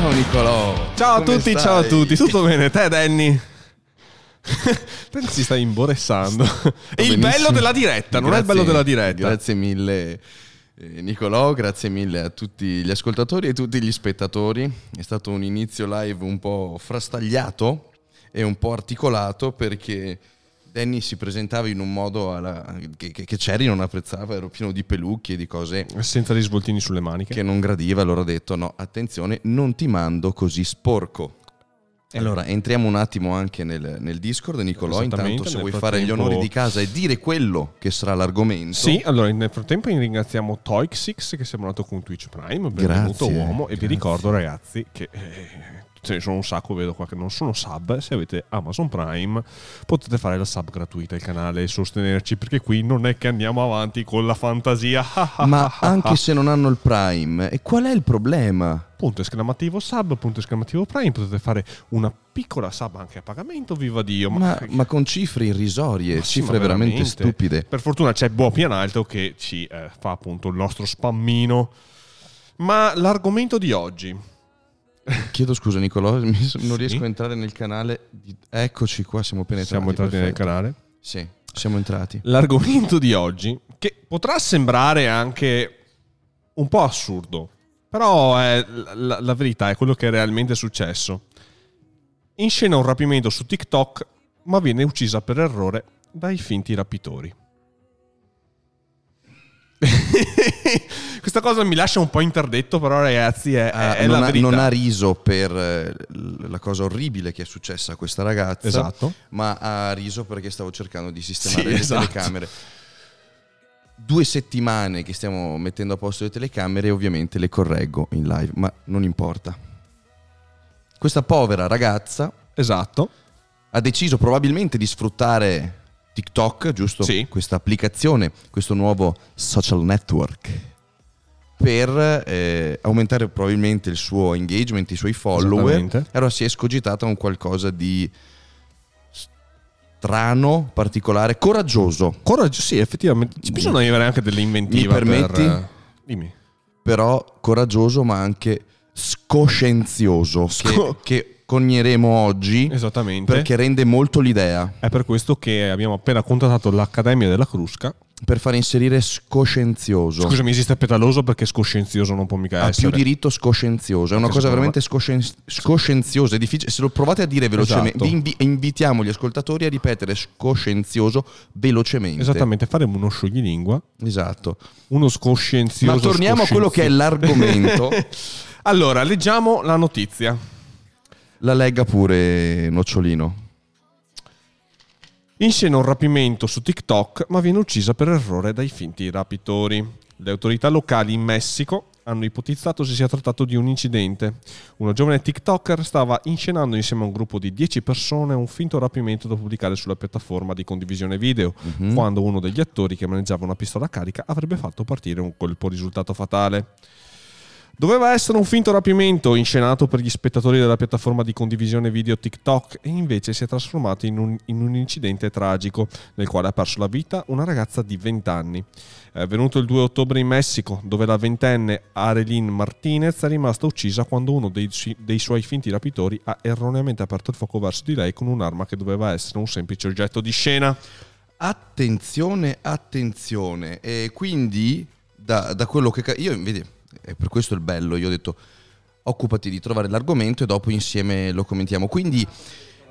Ciao Nicolò. Ciao a tutti, stai? ciao a tutti. Tutto bene? Te, Danny? Te si stai imboressando. È il bello della diretta, non è il Grazie- bello della diretta. Grazie mille eh, Nicolò, grazie mille a tutti gli ascoltatori e tutti gli spettatori. È stato un inizio live un po' frastagliato e un po' articolato perché Danny si presentava in un modo alla- che, che, che Cherry non apprezzava, ero pieno di pelucchi e di cose Senza risvoltini sulle maniche. che non gradiva, allora ho detto no, attenzione, non ti mando così sporco. Allora, entriamo un attimo anche nel, nel Discord, Nicolò, intanto se vuoi fare gli frattempo- onori di casa e dire quello che sarà l'argomento. Sì, allora nel frattempo ringraziamo Toixix che si è abbonato con Twitch Prime, benvenuto Grazie, uomo e vi grazie. ricordo ragazzi che eh, ce ne sono un sacco, vedo qua che non sono sub, se avete Amazon Prime potete fare la sub gratuita al canale e sostenerci perché qui non è che andiamo avanti con la fantasia. Ma anche se non hanno il Prime, e qual è il problema? punto esclamativo sub, punto esclamativo Prime, potete fare una piccola sub anche a pagamento, viva Dio. Ma, ma con cifre irrisorie, Ma sì, cifre ma veramente, stupide. Per fortuna c'è Buon Pianalto che ci eh, fa appunto il nostro spammino. Ma l'argomento di oggi. Chiedo scusa Nicolò, non riesco Sì? a entrare nel canale. di- Eccoci qua, siamo penetrati. Siamo entrati nel perfetto. canale. Sì, siamo entrati. L'argomento di oggi, che potrà sembrare anche un po' assurdo, però è la- la verità è quello che è realmente successo. In scena un rapimento su TikTok, ma viene uccisa per errore dai finti rapitori. Questa cosa mi lascia un po' interdetto, però ragazzi è, Ah, è non, ha, non ha riso per eh, la cosa orribile che è successa a questa ragazza, Esatto. ma ha riso perché stavo cercando di sistemare Sì, le esatto. telecamere. Due settimane che stiamo mettendo a posto le telecamere e ovviamente le correggo in live, ma non importa. Questa povera ragazza Esatto. ha deciso probabilmente di sfruttare TikTok, giusto? Sì. Questa applicazione, questo nuovo social network per eh, aumentare probabilmente il suo engagement, i suoi follower. Allora si è escogitata un qualcosa di strano, particolare, coraggioso, Coraggio, sì, effettivamente. Ci bisogna avere anche delle inventive. Mi permetti? Per, eh, dimmi. però coraggioso ma anche scoscienzioso, Sco- che, che cogneremo oggi Esattamente. perché rende molto l'idea. È per questo che abbiamo appena contattato l'Accademia della Crusca. Per far inserire scoscienzioso. Scusami, esiste petaloso perché scoscienzioso non può mica ha essere. più diritto scoscienzioso. È una cosa veramente scoscien- scoscienziosa. È difficile. Se lo provate a dire velocemente, Esatto. vi invi- invitiamo gli ascoltatori a ripetere scoscienzioso velocemente. Esattamente, faremo uno scioglilingua, Esatto. uno scoscienzioso. Ma torniamo a quello che è l'argomento. allora, leggiamo la notizia. La legga pure, Nocciolino. In scena un rapimento su TikTok, ma viene uccisa per errore dai finti rapitori. Le autorità locali in Messico hanno ipotizzato si sia trattato di un incidente. Una giovane TikToker stava inscenando insieme a un gruppo di 10 persone un finto rapimento da pubblicare sulla piattaforma di condivisione video, quando uno degli attori che maneggiava una pistola carica avrebbe fatto partire un colpo risultato fatale. Doveva essere un finto rapimento inscenato per gli spettatori della piattaforma di condivisione video TikTok e invece si è trasformato in un, in un incidente tragico nel quale ha perso la vita una ragazza di 20 anni. È avvenuto il 2 ottobre in Messico dove la ventenne Arelin Martinez è rimasta uccisa quando uno dei, dei suoi finti rapitori ha erroneamente aperto il fuoco verso di lei con un'arma che doveva essere un semplice oggetto di scena. Attenzione, attenzione. E quindi, da, da quello che... Io, vedi, è per questo il bello. Io ho detto, occupati di trovare l'argomento e dopo insieme lo commentiamo. Quindi...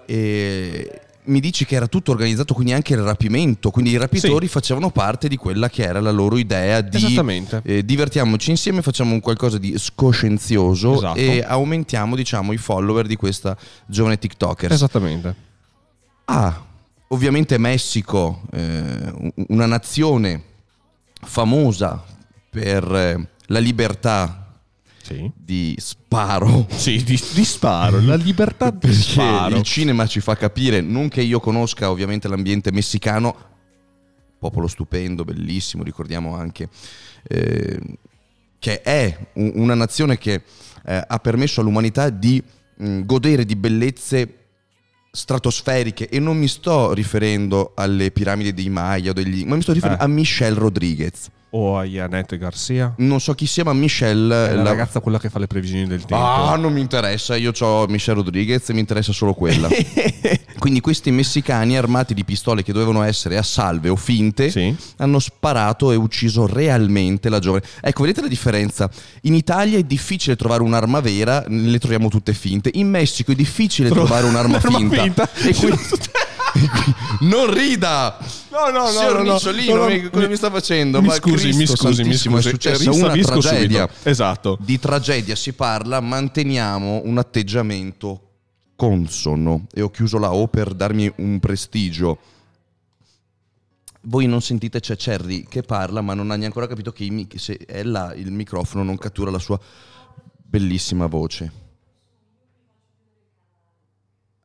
eh, mi dici che era tutto organizzato, quindi anche il rapimento, quindi i rapitori Sì. facevano parte di quella che era la loro idea di eh, divertiamoci insieme, facciamo un qualcosa di scoscienzioso Esatto. e aumentiamo diciamo i follower di questa giovane TikToker. Esattamente. Ah, ovviamente Messico, eh, un- una nazione famosa per eh, la libertà Sì. di sparo. Sì, di, di sparo, la libertà di sparo. il cinema ci fa capire, non che io conosca ovviamente l'ambiente messicano, popolo stupendo, bellissimo, ricordiamo anche eh, che è un- una nazione che eh, ha permesso all'umanità di mh, godere di bellezze stratosferiche e non mi sto riferendo alle piramidi dei Maya o degli, ma mi sto riferendo Eh. a Michelle Rodriguez. O a Janette Garcia? Non so chi sia, ma Michelle... È la la- ragazza quella che fa le previsioni del tempo. Ah, non mi interessa, io ho Michelle Rodriguez e mi interessa solo quella. Quindi questi messicani armati di pistole che dovevano essere a salve o finte Sì. hanno sparato e ucciso realmente la giovane. Ecco, vedete la differenza? In Italia è difficile trovare un'arma vera, le troviamo tutte finte. In Messico è difficile Tro- trovare un'arma un'arma finta. finta. E quindi... non rida! No, no, Signor Nicciolino, mi- cosa mi sta facendo? Mi Ma scusi, mi scusi, mi scusi. È successa una tragedia. subito. Esatto. Di tragedia si parla, manteniamo un atteggiamento consono. E ho chiuso la O per darmi un prestigio. Voi non sentite c'è Cherry che parla, ma non ha neanche ancora capito che se è là il microfono non cattura la sua bellissima voce.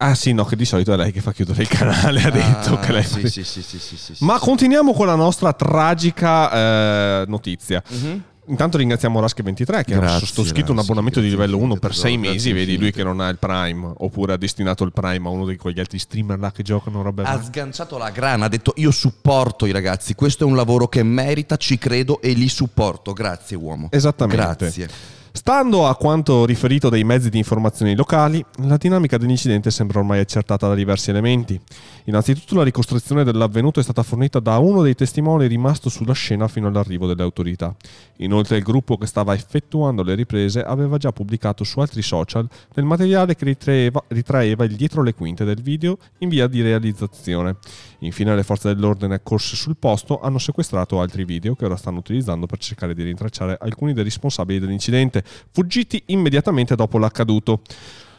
Ah sì, no, che di solito è lei che fa chiudere il canale, ha detto Ah, che lei... sì, sì, sì, sì, sì, sì. Ma continuiamo con la nostra tragica eh, notizia. Mhm. Intanto ringraziamo Rasche23 che ha sottoscritto un abbonamento di grazie livello 1 per infinite, 6 tesoro, mesi. Vedi lui che non ha il Prime, oppure ha destinato il Prime a uno di quegli altri streamer là che giocano robe Ha sganciato la grana, ha detto io supporto i ragazzi, questo è un lavoro che merita, ci credo e li supporto. Grazie uomo. Esattamente. Grazie. Stando a quanto riferito dai mezzi di informazioni locali, la dinamica dell'incidente sembra ormai accertata da diversi elementi. Innanzitutto la ricostruzione dell'avvenuto è stata fornita da uno dei testimoni rimasto sulla scena fino all'arrivo delle autorità. Inoltre il gruppo che stava effettuando le riprese aveva già pubblicato su altri social del materiale che ritraeva, ritraeva il dietro le quinte del video in via di realizzazione. Infine le forze dell'ordine accorse sul posto hanno sequestrato altri video che ora stanno utilizzando per cercare di rintracciare alcuni dei responsabili dell'incidente, fuggiti immediatamente dopo l'accaduto.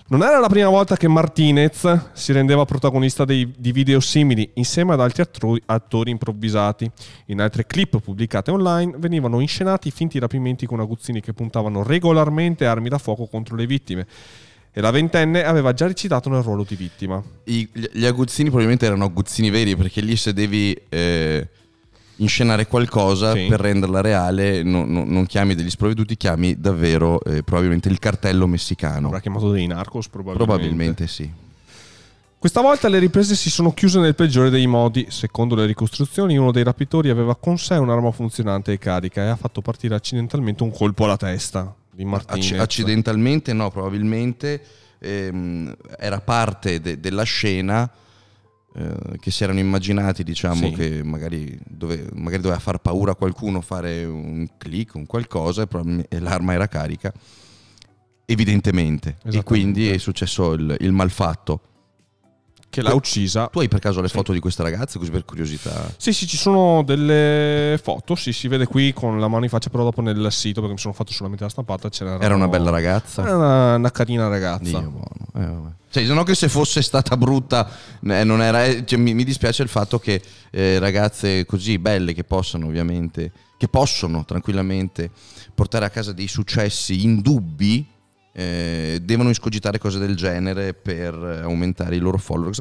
Non era la prima volta che Martinez si rendeva protagonista dei- di video simili insieme ad altri attro- attori improvvisati. In altre clip pubblicate online venivano inscenati finti rapimenti con aguzzini che puntavano regolarmente armi da fuoco contro le vittime. E la ventenne aveva già recitato nel ruolo di vittima. I- gli aguzzini probabilmente erano aguzzini veri perché lì se devi eh, inscenare qualcosa Sì. per renderla reale no- no- non chiami degli sprovveduti, chiami davvero eh, probabilmente il cartello messicano. Avrà chiamato dei narcos probabilmente. Probabilmente sì. Questa volta le riprese si sono chiuse nel peggiore dei modi. Secondo le ricostruzioni, uno dei rapitori aveva con sé un'arma funzionante e carica e ha fatto partire accidentalmente un colpo alla testa di Martinez. Acc- accidentalmente no, probabilmente ehm, era parte de- della scena eh, che si erano immaginati, diciamo, Sì. che magari, dove- magari doveva far paura a qualcuno, fare un click, un qualcosa, e, l'arma era carica, evidentemente. E quindi è successo il, il malfatto. Che l'ha uccisa. Tu hai per caso le Sì. foto di questa ragazza, così per curiosità? Sì, sì, ci sono delle foto. Sì, si vede qui con la mano in faccia, però dopo nel sito, perché mi sono fatto solamente la stampata. C'era Era una bella ragazza? Era una, una carina ragazza. Dio buono. Eh. Cioè, se no che se fosse stata brutta, eh, non era, eh, cioè, mi, mi dispiace il fatto che eh, ragazze così belle che possono ovviamente, che possono tranquillamente portare a casa dei successi indubbi, eh, devono escogitare cose del genere per eh, aumentare i loro follower.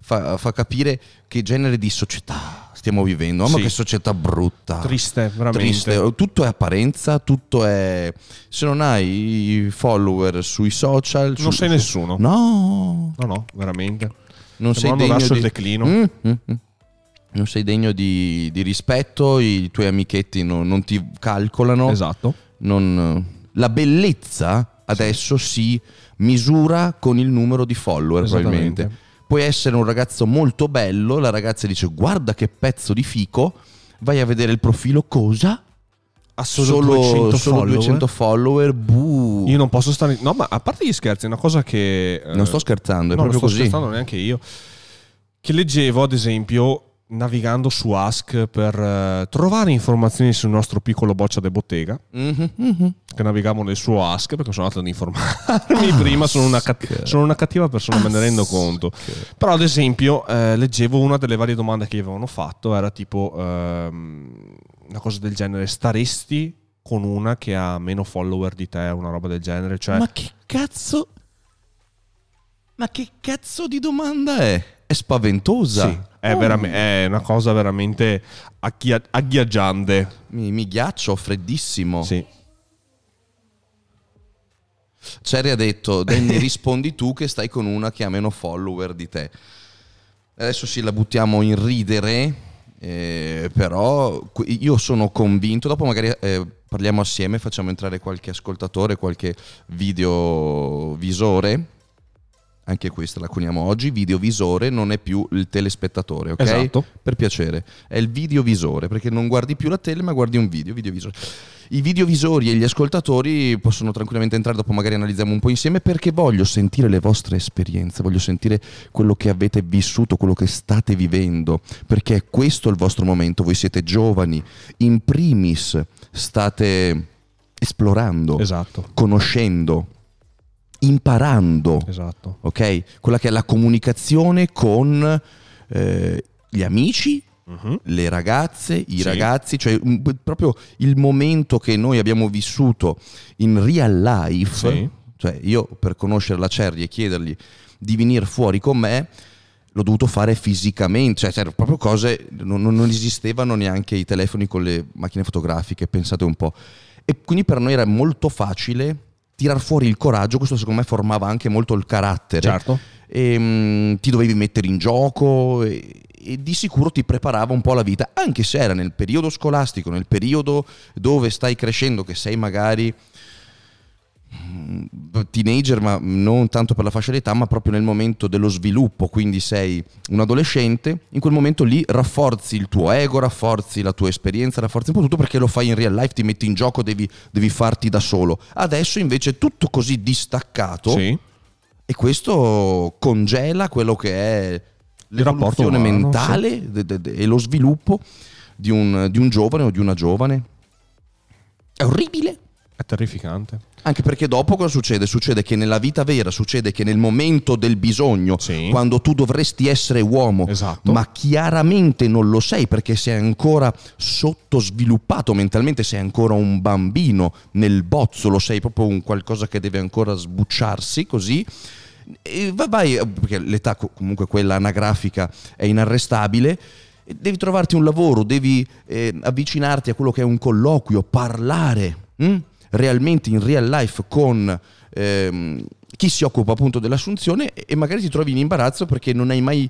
Fa, fa capire che genere di società stiamo vivendo. Mamma Sì. che società brutta. Triste, veramente. Triste. Tutto è apparenza, tutto è... Se non hai i follower sui social... Non su- sei su- nessuno. No, No, no, veramente. non sei Stiamo andando degno di... il declino. Mm, mm, mm. Non sei degno di, di rispetto, i tuoi amichetti non, non ti calcolano. Esatto. Non- La bellezza adesso si misura con il numero di follower, probabilmente. Puoi essere un ragazzo molto bello, la ragazza dice guarda che pezzo di fico, vai a vedere il profilo, cosa? Ha solo, 200 solo follower? 200 follower, buh. Io non posso stare. No, ma a parte gli scherzi, è una cosa che. eh, Non sto scherzando, è no, non proprio sto così. scherzando neanche io. Che leggevo, ad esempio, navigando su Ask per eh, trovare informazioni sul nostro piccolo boccia de bottega. Mhm, mhm. Che navigavo nel suo Ask perché sono andato ad informarmi prima. Sono una, cat- sono una cattiva persona, me ne rendo conto. Però, ad esempio, eh, leggevo una delle varie domande che gli avevano fatto. Era tipo ehm, una cosa del genere: staresti con una che ha meno follower di te? Una roba del genere. Cioè, Ma che cazzo? Ma che cazzo di domanda è? È spaventosa. Sì, è, Oh, verame- è una cosa veramente acchia- agghiaggiante. Mi, mi ghiaccio, freddissimo. Sì. Cherry ha detto, Danny rispondi tu che stai con una che ha meno follower di te. Adesso sì, la buttiamo in ridere. Eh, però io sono convinto, dopo magari eh, parliamo assieme, facciamo entrare qualche ascoltatore, qualche videovisore. Anche questa la coniamo oggi, videovisore non è più il telespettatore, ok? Esatto. Per piacere, è il videovisore, perché non guardi più la tele ma guardi un video, videovisore. I videovisori e gli ascoltatori possono tranquillamente entrare, dopo magari analizziamo un po' insieme, perché voglio sentire le vostre esperienze, voglio sentire quello che avete vissuto, quello che state vivendo, perché questo è il vostro momento, voi siete giovani, in primis state esplorando, Esatto. conoscendo, imparando Esatto. ok? Quella che è la comunicazione con eh, gli amici, Mhm. le ragazze, i Sì. ragazzi, cioè un- proprio il momento che noi abbiamo vissuto in real life, Sì. cioè io per conoscere la Cerri e chiedergli di venire fuori con me, l'ho dovuto fare fisicamente, cioè c'erano proprio cose, non- non esistevano neanche i telefoni con le macchine fotografiche, pensate un po'. E quindi per noi era molto facile tirar fuori il coraggio, questo secondo me formava anche molto il carattere Certo. e, mm, ti dovevi mettere in gioco e, e di sicuro ti preparava un po' la vita, anche se era nel periodo scolastico, nel periodo dove stai crescendo, che sei magari teenager, ma non tanto per la fascia d'età, ma proprio nel momento dello sviluppo, quindi sei un adolescente, in quel momento lì rafforzi il tuo ego, rafforzi la tua esperienza, rafforzi un po' tutto perché lo fai in real life, ti metti in gioco, devi, devi farti da solo. Adesso invece è tutto così distaccato Sì. e questo congela quello che è l'evoluzione umano, mentale de- de- de- e lo sviluppo di un, di un giovane o di una giovane. È orribile. È terrificante. Anche perché dopo cosa succede? Succede che nella vita vera, succede che nel momento del bisogno, Sì. quando tu dovresti essere uomo, Esatto. ma chiaramente non lo sei perché sei ancora sottosviluppato mentalmente, sei ancora un bambino nel bozzolo, sei proprio un qualcosa che deve ancora sbucciarsi così. E va- vai, perché l'età co- comunque quella anagrafica è inarrestabile. Devi trovarti un lavoro, devi eh, avvicinarti a quello che è un colloquio, parlare hm? Realmente in real life con ehm, chi si occupa appunto dell'assunzione e magari ti trovi in imbarazzo perché non hai mai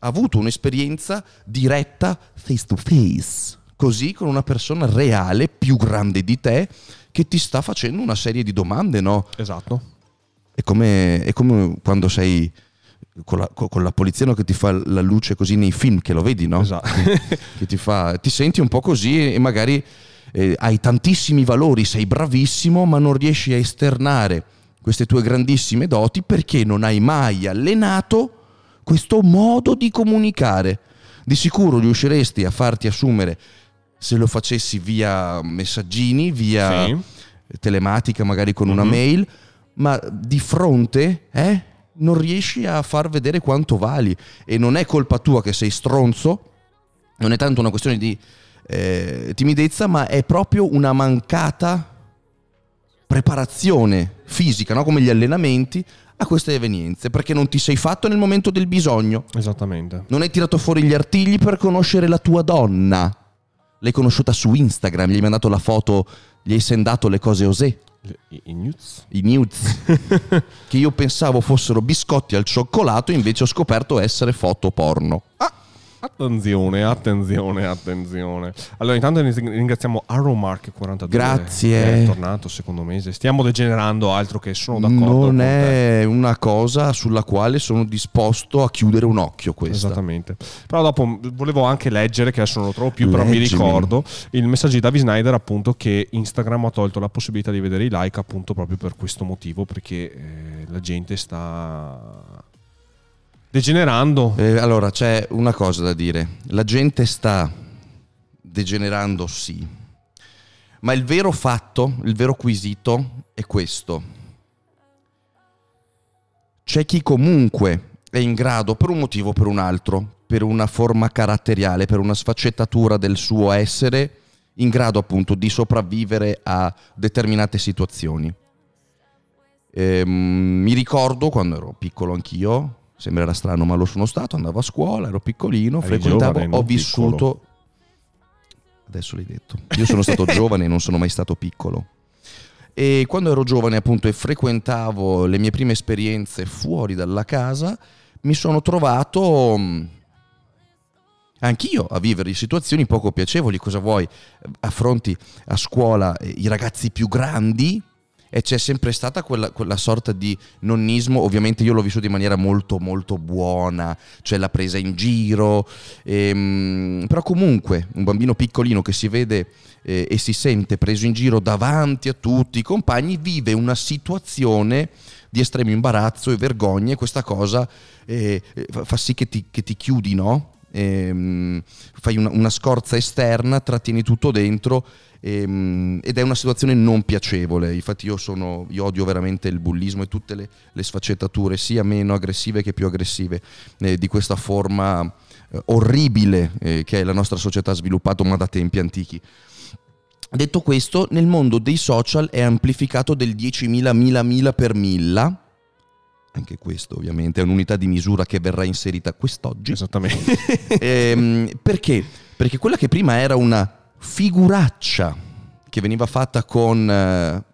avuto un'esperienza diretta face to face, così con una persona reale più grande di te che ti sta facendo una serie di domande, no? Esatto. È come, è come quando sei con la, con la poliziano che ti fa la luce così nei film, che lo vedi, no? Esatto. che ti fa, ti senti un po' così e magari eh, hai tantissimi valori, sei bravissimo, ma non riesci a esternare queste tue grandissime doti perché non hai mai allenato questo modo di comunicare. Di sicuro riusciresti a farti assumere se lo facessi via messaggini, via Sì. telematica, magari con una Mhm. mail, ma di fronte, eh, non riesci a far vedere quanto vali. E non è colpa tua che sei stronzo, non è tanto una questione di eh, timidezza, ma è proprio una mancata preparazione fisica, no? come gli allenamenti, a queste evenienze, perché non ti sei fatto nel momento del bisogno. Esattamente. Non hai tirato fuori gli artigli per conoscere la tua donna. L'hai conosciuta su Instagram, gli hai mandato la foto, gli hai sendato le cose osè, I, i nudes? i nudes, che io pensavo fossero biscotti al cioccolato, invece ho scoperto essere foto porno. Ah, attenzione, attenzione, attenzione. Allora, intanto ringraziamo Arrowmark42. Grazie. È tornato secondo mese. Stiamo degenerando altro che sono d'accordo. Non te. è una cosa sulla quale sono disposto a chiudere un occhio questa. Esattamente. Però dopo mh, volevo anche leggere, che adesso non lo trovo più, però mi Leggimi. ricordo il messaggio di David Snyder appunto che Instagram ha tolto la possibilità di vedere i like appunto proprio per questo motivo, perché eh, la gente sta degenerando. Eh, allora, c'è una cosa da dire. La gente sta degenerando, sì. Ma il vero fatto, il vero quesito è questo. C'è chi comunque è in grado, per un motivo o per un altro, per una forma caratteriale, per una sfaccettatura del suo essere, in grado appunto di sopravvivere a determinate situazioni. Ehm, mi ricordo quando ero piccolo anch'io, sembrerà strano ma lo sono stato, andavo a scuola, ero piccolino, Eri frequentavo, giovane, ho vissuto... Adesso l'hai detto. Io sono stato giovane e non sono mai stato piccolo. E quando ero giovane appunto e frequentavo le mie prime esperienze fuori dalla casa, mi sono trovato mm, anch'io a vivere situazioni poco piacevoli. Cosa vuoi? Affronti a scuola eh, i ragazzi più grandi e c'è sempre stata quella, quella, sorta di nonnismo, ovviamente io l'ho vissuto in maniera molto molto buona, cioè la presa in giro, ehm, però comunque un bambino piccolino che si vede eh, e si sente preso in giro davanti a tutti i compagni vive una situazione di estremo imbarazzo e vergogna e questa cosa eh, fa sì che ti, che ti chiudi, no? Ehm, fai una, una scorza esterna, trattieni tutto dentro ehm, ed è una situazione non piacevole. Infatti io, sono, io odio veramente il bullismo e tutte le, le sfaccettature, sia meno aggressive che più aggressive, eh, di questa forma eh, orribile eh, che la nostra società ha sviluppato ma da tempi antichi. Detto questo, nel mondo dei social è amplificato del 10.000 1000 1000 per milla. Anche questo ovviamente è un'unità di misura che verrà inserita quest'oggi. Esattamente. ehm, perché? Perché quella che prima era una figuraccia che veniva fatta con eh,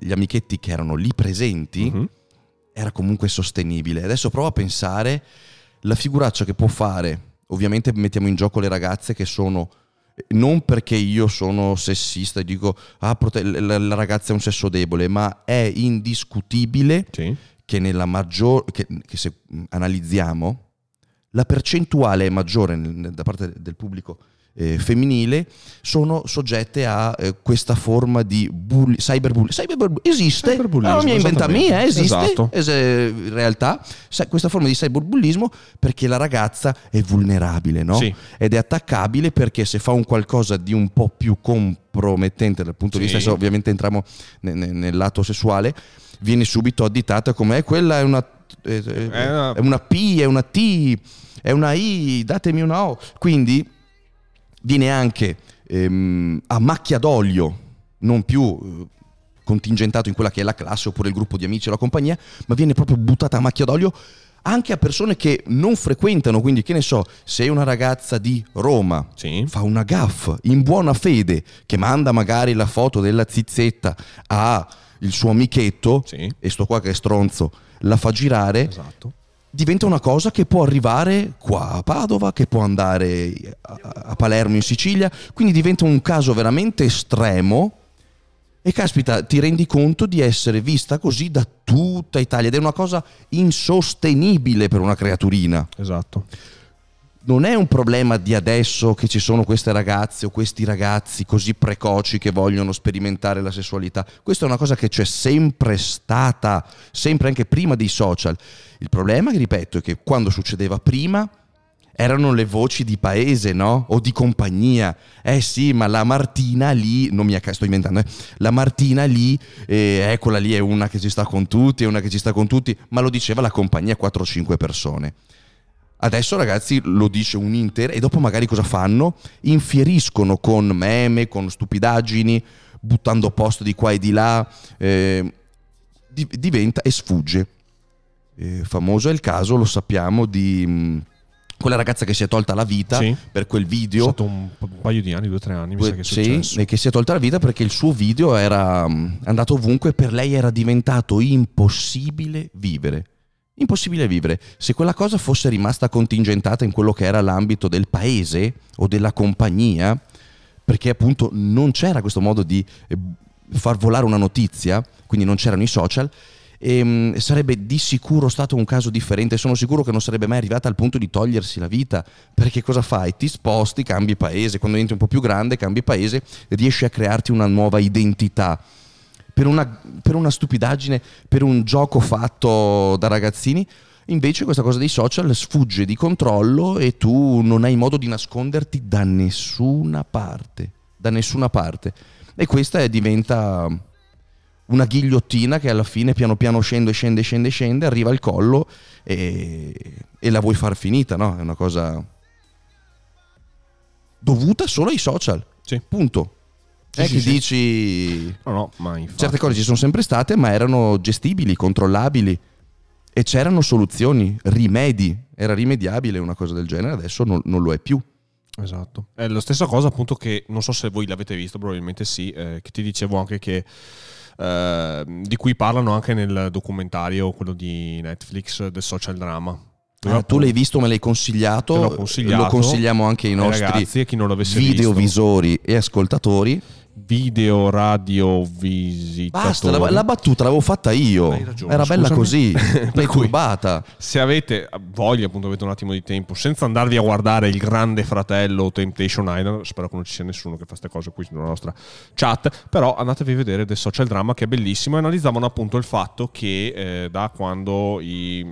gli amichetti che erano lì presenti, uh-huh. era comunque sostenibile. Adesso prova a pensare la figuraccia che può fare. Ovviamente mettiamo in gioco le ragazze che sono non perché io sono sessista e dico ah, prote- la, la, ragazza è un sesso debole, ma è indiscutibile sì. Che nella maggior che, che, se analizziamo la percentuale è maggiore nel, da parte del pubblico eh, femminile sono soggette a eh, questa forma di bulli, cyberbullismo. Cyberbullismo esiste, non mi inventa mia, esiste esatto. es- in realtà questa forma di cyberbullismo perché la ragazza è vulnerabile no? sì. ed è attaccabile perché se fa un qualcosa di un po' più compromettente dal punto sì. di vista, ovviamente entriamo nel, nel lato sessuale, viene subito additata come quella è una, è, è una P, è una T, è una I, datemi una O. Quindi viene anche ehm, a macchia d'olio, non più eh, contingentato in quella che è la classe oppure il gruppo di amici o la compagnia, ma viene proprio buttata a macchia d'olio anche a persone che non frequentano, quindi che ne so, se una ragazza di Roma sì. fa una gaff in buona fede, che manda magari la foto della zizzetta a il suo amichetto, sì. e sto qua che è stronzo, la fa girare, esatto diventa una cosa che può arrivare qua a Padova, che può andare a, Palermo in Sicilia, quindi diventa un caso veramente estremo e caspita, ti rendi conto di essere vista così da tutta Italia ed è una cosa insostenibile per una creaturina. Esatto non è un problema di adesso che ci sono queste ragazze o questi ragazzi così precoci che vogliono sperimentare la sessualità. Questa è una cosa che c'è sempre stata, sempre anche prima dei social. Il problema, ripeto, è che quando succedeva prima erano le voci di paese, no? O di compagnia. Eh sì, ma la Martina lì, non mi ha sto inventando, eh? la Martina lì, eh, eccola lì è una che ci sta con tutti, è una che ci sta con tutti, ma lo diceva la compagnia 4-5 persone. Adesso ragazzi lo dice un'intera e dopo magari cosa fanno? Infieriscono con meme, con stupidaggini, buttando post di qua e di là, eh, diventa e sfugge. Eh, famoso è il caso, lo sappiamo, di mh, mm, quella ragazza che si è tolta la vita sì. per quel video. È stato un, un paio di anni, due o tre anni, mi que- sa che è successo. Sì, e che si è tolta la vita perché il suo video era mh, mm, andato ovunque, per lei era diventato impossibile vivere impossibile vivere. Se quella cosa fosse rimasta contingentata in quello che era l'ambito del paese o della compagnia, perché appunto non c'era questo modo di eh, far volare una notizia, quindi non c'erano i social, e, um, sarebbe di sicuro stato un caso differente. Sono sicuro che non sarebbe mai arrivata al punto di togliersi la vita. Perché cosa fai? Ti sposti, cambi paese. Quando diventi un po' più grande, cambi paese, riesci a crearti una nuova identità per una, per una stupidaggine, per un gioco fatto da ragazzini. Invece questa cosa dei social sfugge di controllo e tu non hai modo di nasconderti da nessuna parte, da nessuna parte. E questa diventa una ghigliottina che alla fine piano piano scende, scende, scende, scende, arriva al collo e, e la vuoi far finita, no? È una cosa dovuta solo ai social. Sì. Punto. Sì, che sì. dici... No, no, ma infatti. Certe cose ci sono sempre state, ma erano gestibili, controllabili e c'erano soluzioni, rimedi. Era rimediabile una cosa del genere, adesso non, non lo è più. Esatto. È la stessa cosa appunto che, non so se voi l'avete visto, probabilmente sì, eh, che ti dicevo anche che... Uh, di cui parlano anche nel documentario, quello di Netflix, del social drama. Ah, tu l'hai visto, me l'hai consigliato. Consigliato. Lo consigliamo anche ai nostri ragazzi e videovisori e ascoltatori. Video, radio, visitatori. Basta, la, la battuta l'avevo fatta io. Hai ragione, Era bella scusami. così, Per cui-. Se avete voglia, appunto, avete un attimo di tempo, senza andarvi a guardare il Grande Fratello o Temptation Island, spero che non ci sia nessuno che fa queste cose qui nella nostra chat, però andatevi a vedere The Social Drama che è bellissimo e analizzavano appunto il fatto che eh, da quando i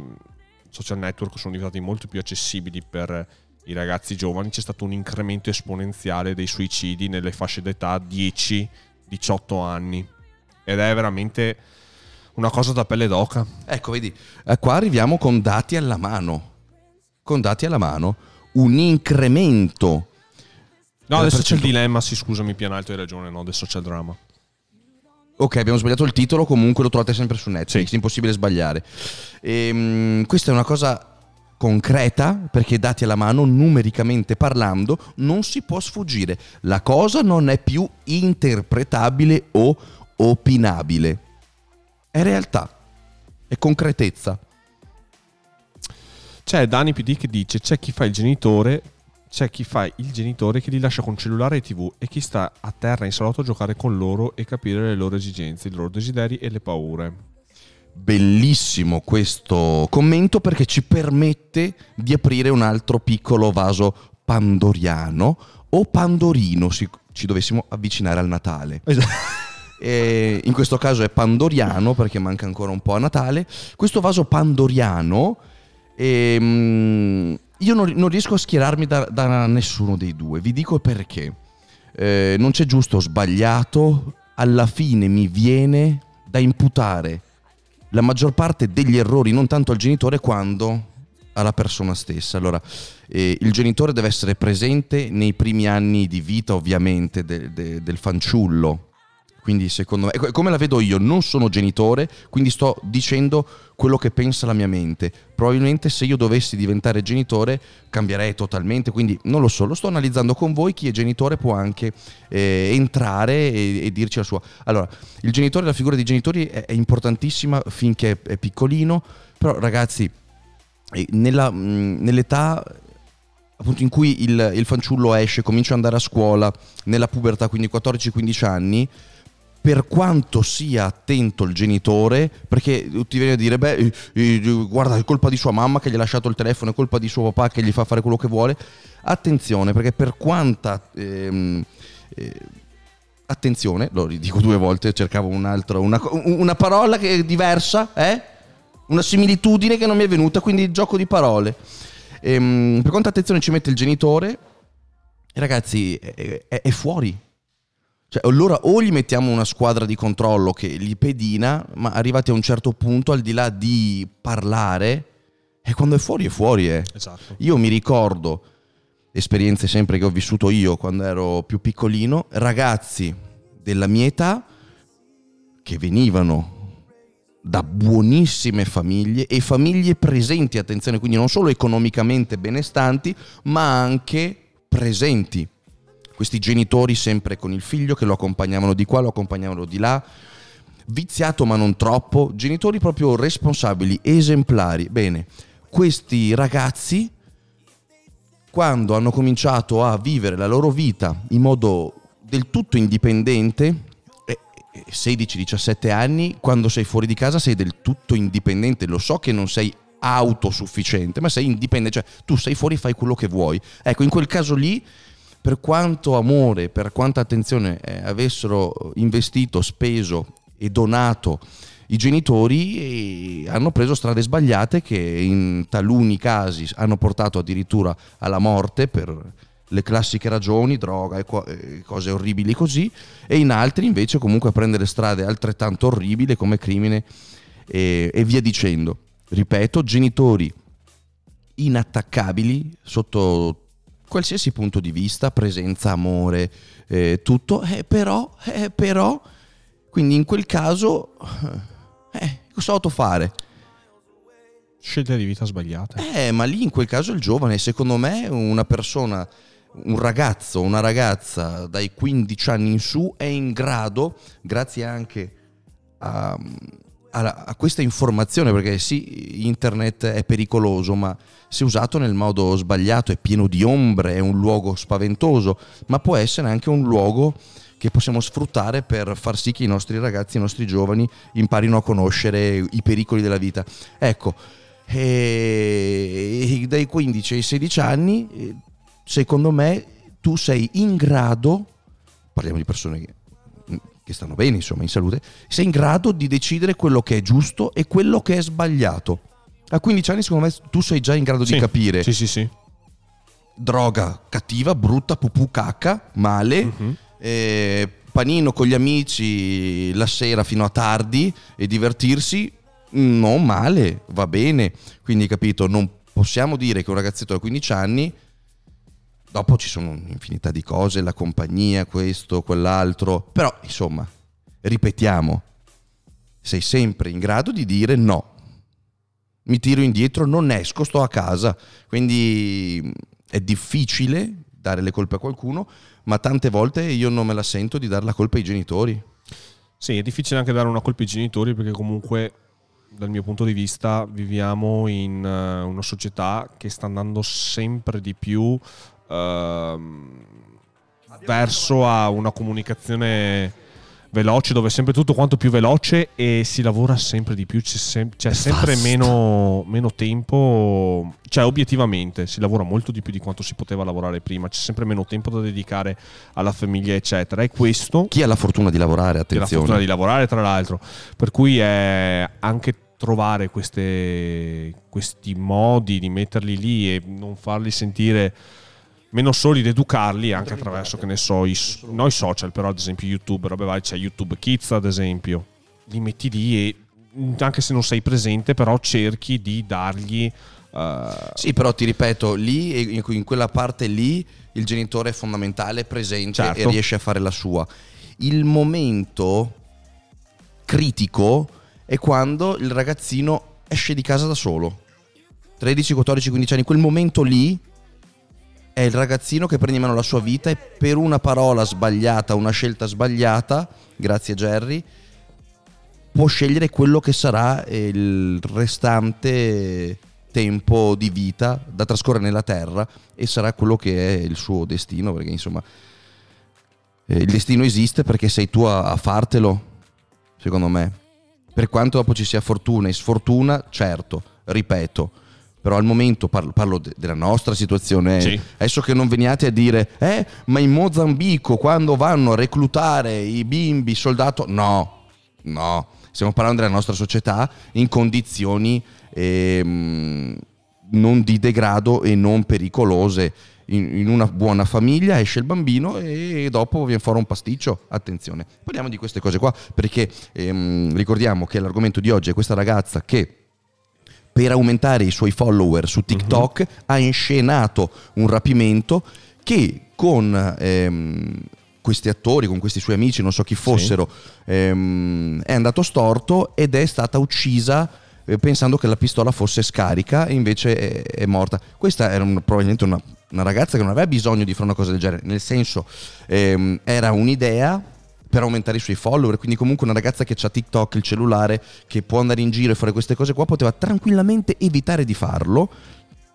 social network sono diventati molto più accessibili per i ragazzi giovani c'è stato un incremento esponenziale dei suicidi nelle fasce d'età 10-18 anni ed è veramente una cosa da pelle d'oca. Ecco, vedi, eh, qua arriviamo con dati alla mano. Con dati alla mano, un incremento. No, adesso c'è il dilemma, sì, scusami, Pianalto hai ragione, no, del social drama. Ok, abbiamo sbagliato il titolo, comunque lo trovate sempre su Netflix, Sì. impossibile sbagliare. Ehm, questa è una cosa concreta, perché dati alla mano, numericamente parlando, non si può sfuggire. La cosa non è più interpretabile o opinabile. È realtà, è concretezza. C'è Dani PD che dice c'è chi fa il genitore, c'è chi fa il genitore che li lascia con cellulare e tv e chi sta a terra in salotto a giocare con loro e capire le loro esigenze, i loro desideri e le paure. Bellissimo questo commento perché ci permette di aprire un altro piccolo vaso pandoriano o pandorino, se ci dovessimo avvicinare al Natale. E in questo caso è pandoriano perché manca ancora un po' a Natale. Questo vaso pandoriano, ehm, io non, non riesco a schierarmi da, da nessuno dei due. Vi dico perché. Eh, non c'è giusto o sbagliato, alla fine mi viene da imputare la maggior parte degli errori, non tanto al genitore quanto alla persona stessa. Allora, eh, il genitore deve essere presente nei primi anni di vita, ovviamente, de- de- del fanciullo. Quindi, secondo me, come la vedo io, non sono genitore, quindi sto dicendo quello che pensa la mia mente. Probabilmente se io dovessi diventare genitore cambierei totalmente, quindi non lo so, lo sto analizzando con voi, chi è genitore può anche eh, entrare e, e dirci la sua. Allora, il genitore, la figura dei genitori è, è importantissima finché è, piccolino, però ragazzi, eh, nella, nell'età appunto in cui il, il fanciullo esce, comincia ad andare a scuola, nella pubertà, quindi 14-15 anni, per quanto sia attento il genitore, perché ti viene a dire, beh, eh, eh, guarda, è colpa di sua mamma che gli ha lasciato il telefono, è colpa di suo papà che gli fa fare quello che vuole. Attenzione, perché per quanta... ehm, eh, attenzione, lo ridico due volte, cercavo un altro, una, una parola che è diversa, eh? Una similitudine che non mi è venuta, quindi gioco di parole. Ehm, per quanta attenzione ci mette il genitore, ragazzi, è, è- è fuori. Cioè, allora o gli mettiamo una squadra di controllo che li pedina, ma arrivati a un certo punto, al di là di parlare, e quando è fuori è fuori, eh. Esatto. Io mi ricordo esperienze sempre che ho vissuto io quando ero più piccolino, ragazzi della mia età che venivano da buonissime famiglie e famiglie presenti, attenzione, quindi non solo economicamente benestanti, ma anche presenti. Questi genitori sempre con il figlio che lo accompagnavano di qua, lo accompagnavano di là, viziato ma non troppo, genitori proprio responsabili, esemplari. Bene, questi ragazzi quando hanno cominciato a vivere la loro vita in modo del tutto indipendente, eh, eh, 16-17 anni, quando sei fuori di casa sei del tutto indipendente, lo so che non sei autosufficiente, ma sei indipendente, cioè tu sei fuori e fai quello che vuoi. Ecco, in quel caso lì, per quanto amore, per quanta attenzione eh, avessero investito, speso e donato i genitori hanno preso strade sbagliate che in taluni casi hanno portato addirittura alla morte per le classiche ragioni, droga e e cose orribili così, e in altri invece comunque a prendere strade altrettanto orribili come crimine e, e via dicendo. Ripeto, genitori inattaccabili sotto qualsiasi punto di vista, presenza, amore, eh, tutto, eh, però, eh, però, quindi in quel caso, eh, cosa ho fare? Scelte di vita sbagliate. Eh, ma lì in quel caso il giovane, secondo me, una persona, un ragazzo, una ragazza dai 15 anni in su è in grado, grazie anche a, a, questa informazione, perché sì, internet è pericoloso, ma se usato nel modo sbagliato è pieno di ombre, è un luogo spaventoso, ma può essere anche un luogo che possiamo sfruttare per far sì che i nostri ragazzi, i nostri giovani imparino a conoscere i pericoli della vita. Ecco, e dai 15 ai 16 anni, eh, secondo me, tu sei in grado, parliamo di persone che, che stanno bene, insomma, in salute, sei in grado di decidere quello che è giusto e quello che è sbagliato. A 15 anni, secondo me, tu sei già in grado sì, di capire. Sì, sì, sì. Droga cattiva, brutta, pupù, cacca, male. Mhm. eh, panino con gli amici la sera fino a tardi e divertirsi, non male, va bene. Quindi, capito, non possiamo dire che un ragazzetto da 15 anni, dopo ci sono un'infinità di cose, la compagnia, questo, quell'altro, però insomma, ripetiamo, sei sempre in grado di dire no. Mi tiro indietro, non esco, sto a casa. Quindi mh, è difficile dare le colpe a qualcuno, ma tante volte io non me la sento di dare la colpa ai genitori. Sì, è difficile anche dare una colpa ai genitori perché comunque dal mio punto di vista viviamo in eh, una società che sta andando sempre di più ehm, verso a una comunicazione veloce dove è sempre tutto quanto più veloce e si lavora sempre di più, c'è, sem- c'è sempre meno, meno tempo, cioè obiettivamente si lavora molto di più di quanto si poteva lavorare prima, c'è sempre meno tempo da dedicare alla famiglia eccetera e questo Chi ha la fortuna di lavorare, che la attenzione. fortuna di lavorare tra l'altro per cui è anche trovare queste- questi modi di metterli lì e non farli sentire meno soli ed educarli anche attraverso che ne so i, no, i social però ad esempio YouTube robe varie, c'è YouTube Kids ad esempio li metti lì e mm, anche se non sei presente però cerchi di dargli eh, Sì, però ti ripeto, lì, in in quella parte lì, il genitore è fondamentale, è presente Certo. e riesce a fare la sua. Il momento critico è quando il ragazzino esce di casa da solo. 13, 14, 15 anni, quel momento lì è il ragazzino che prende in mano la sua vita e per una parola sbagliata, una scelta sbagliata, grazie Jerry, può scegliere quello che sarà il restante tempo di vita da trascorrere nella terra e sarà quello che è il suo destino, perché insomma eh, il destino esiste perché sei tu a fartelo, secondo me. Per quanto dopo ci sia fortuna e sfortuna, certo, ripeto, però al momento parlo, parlo de- della nostra situazione. Sì. Adesso che non veniate a dire, eh, ma in Mozambico quando vanno a reclutare i bimbi soldato, no, no, stiamo parlando della nostra società in condizioni ehm, non di degrado e non pericolose. In, in una buona famiglia esce il bambino e dopo viene fuori un pasticcio. Attenzione, parliamo di queste cose qua perché ehm, ricordiamo che l'argomento di oggi è questa ragazza che per aumentare i suoi follower su TikTok ha inscenato un rapimento che con ehm, questi attori, con questi suoi amici, non so chi fossero, ehm, è andato storto ed è stata uccisa eh, pensando che la pistola fosse scarica e invece è, è morta. Questa era un- probabilmente una, una ragazza che non aveva bisogno di fare una cosa del genere, nel senso ehm, era un'idea per aumentare i suoi follower, quindi comunque una ragazza che ha TikTok, il cellulare, che può andare in giro e fare queste cose qua, poteva tranquillamente evitare di farlo,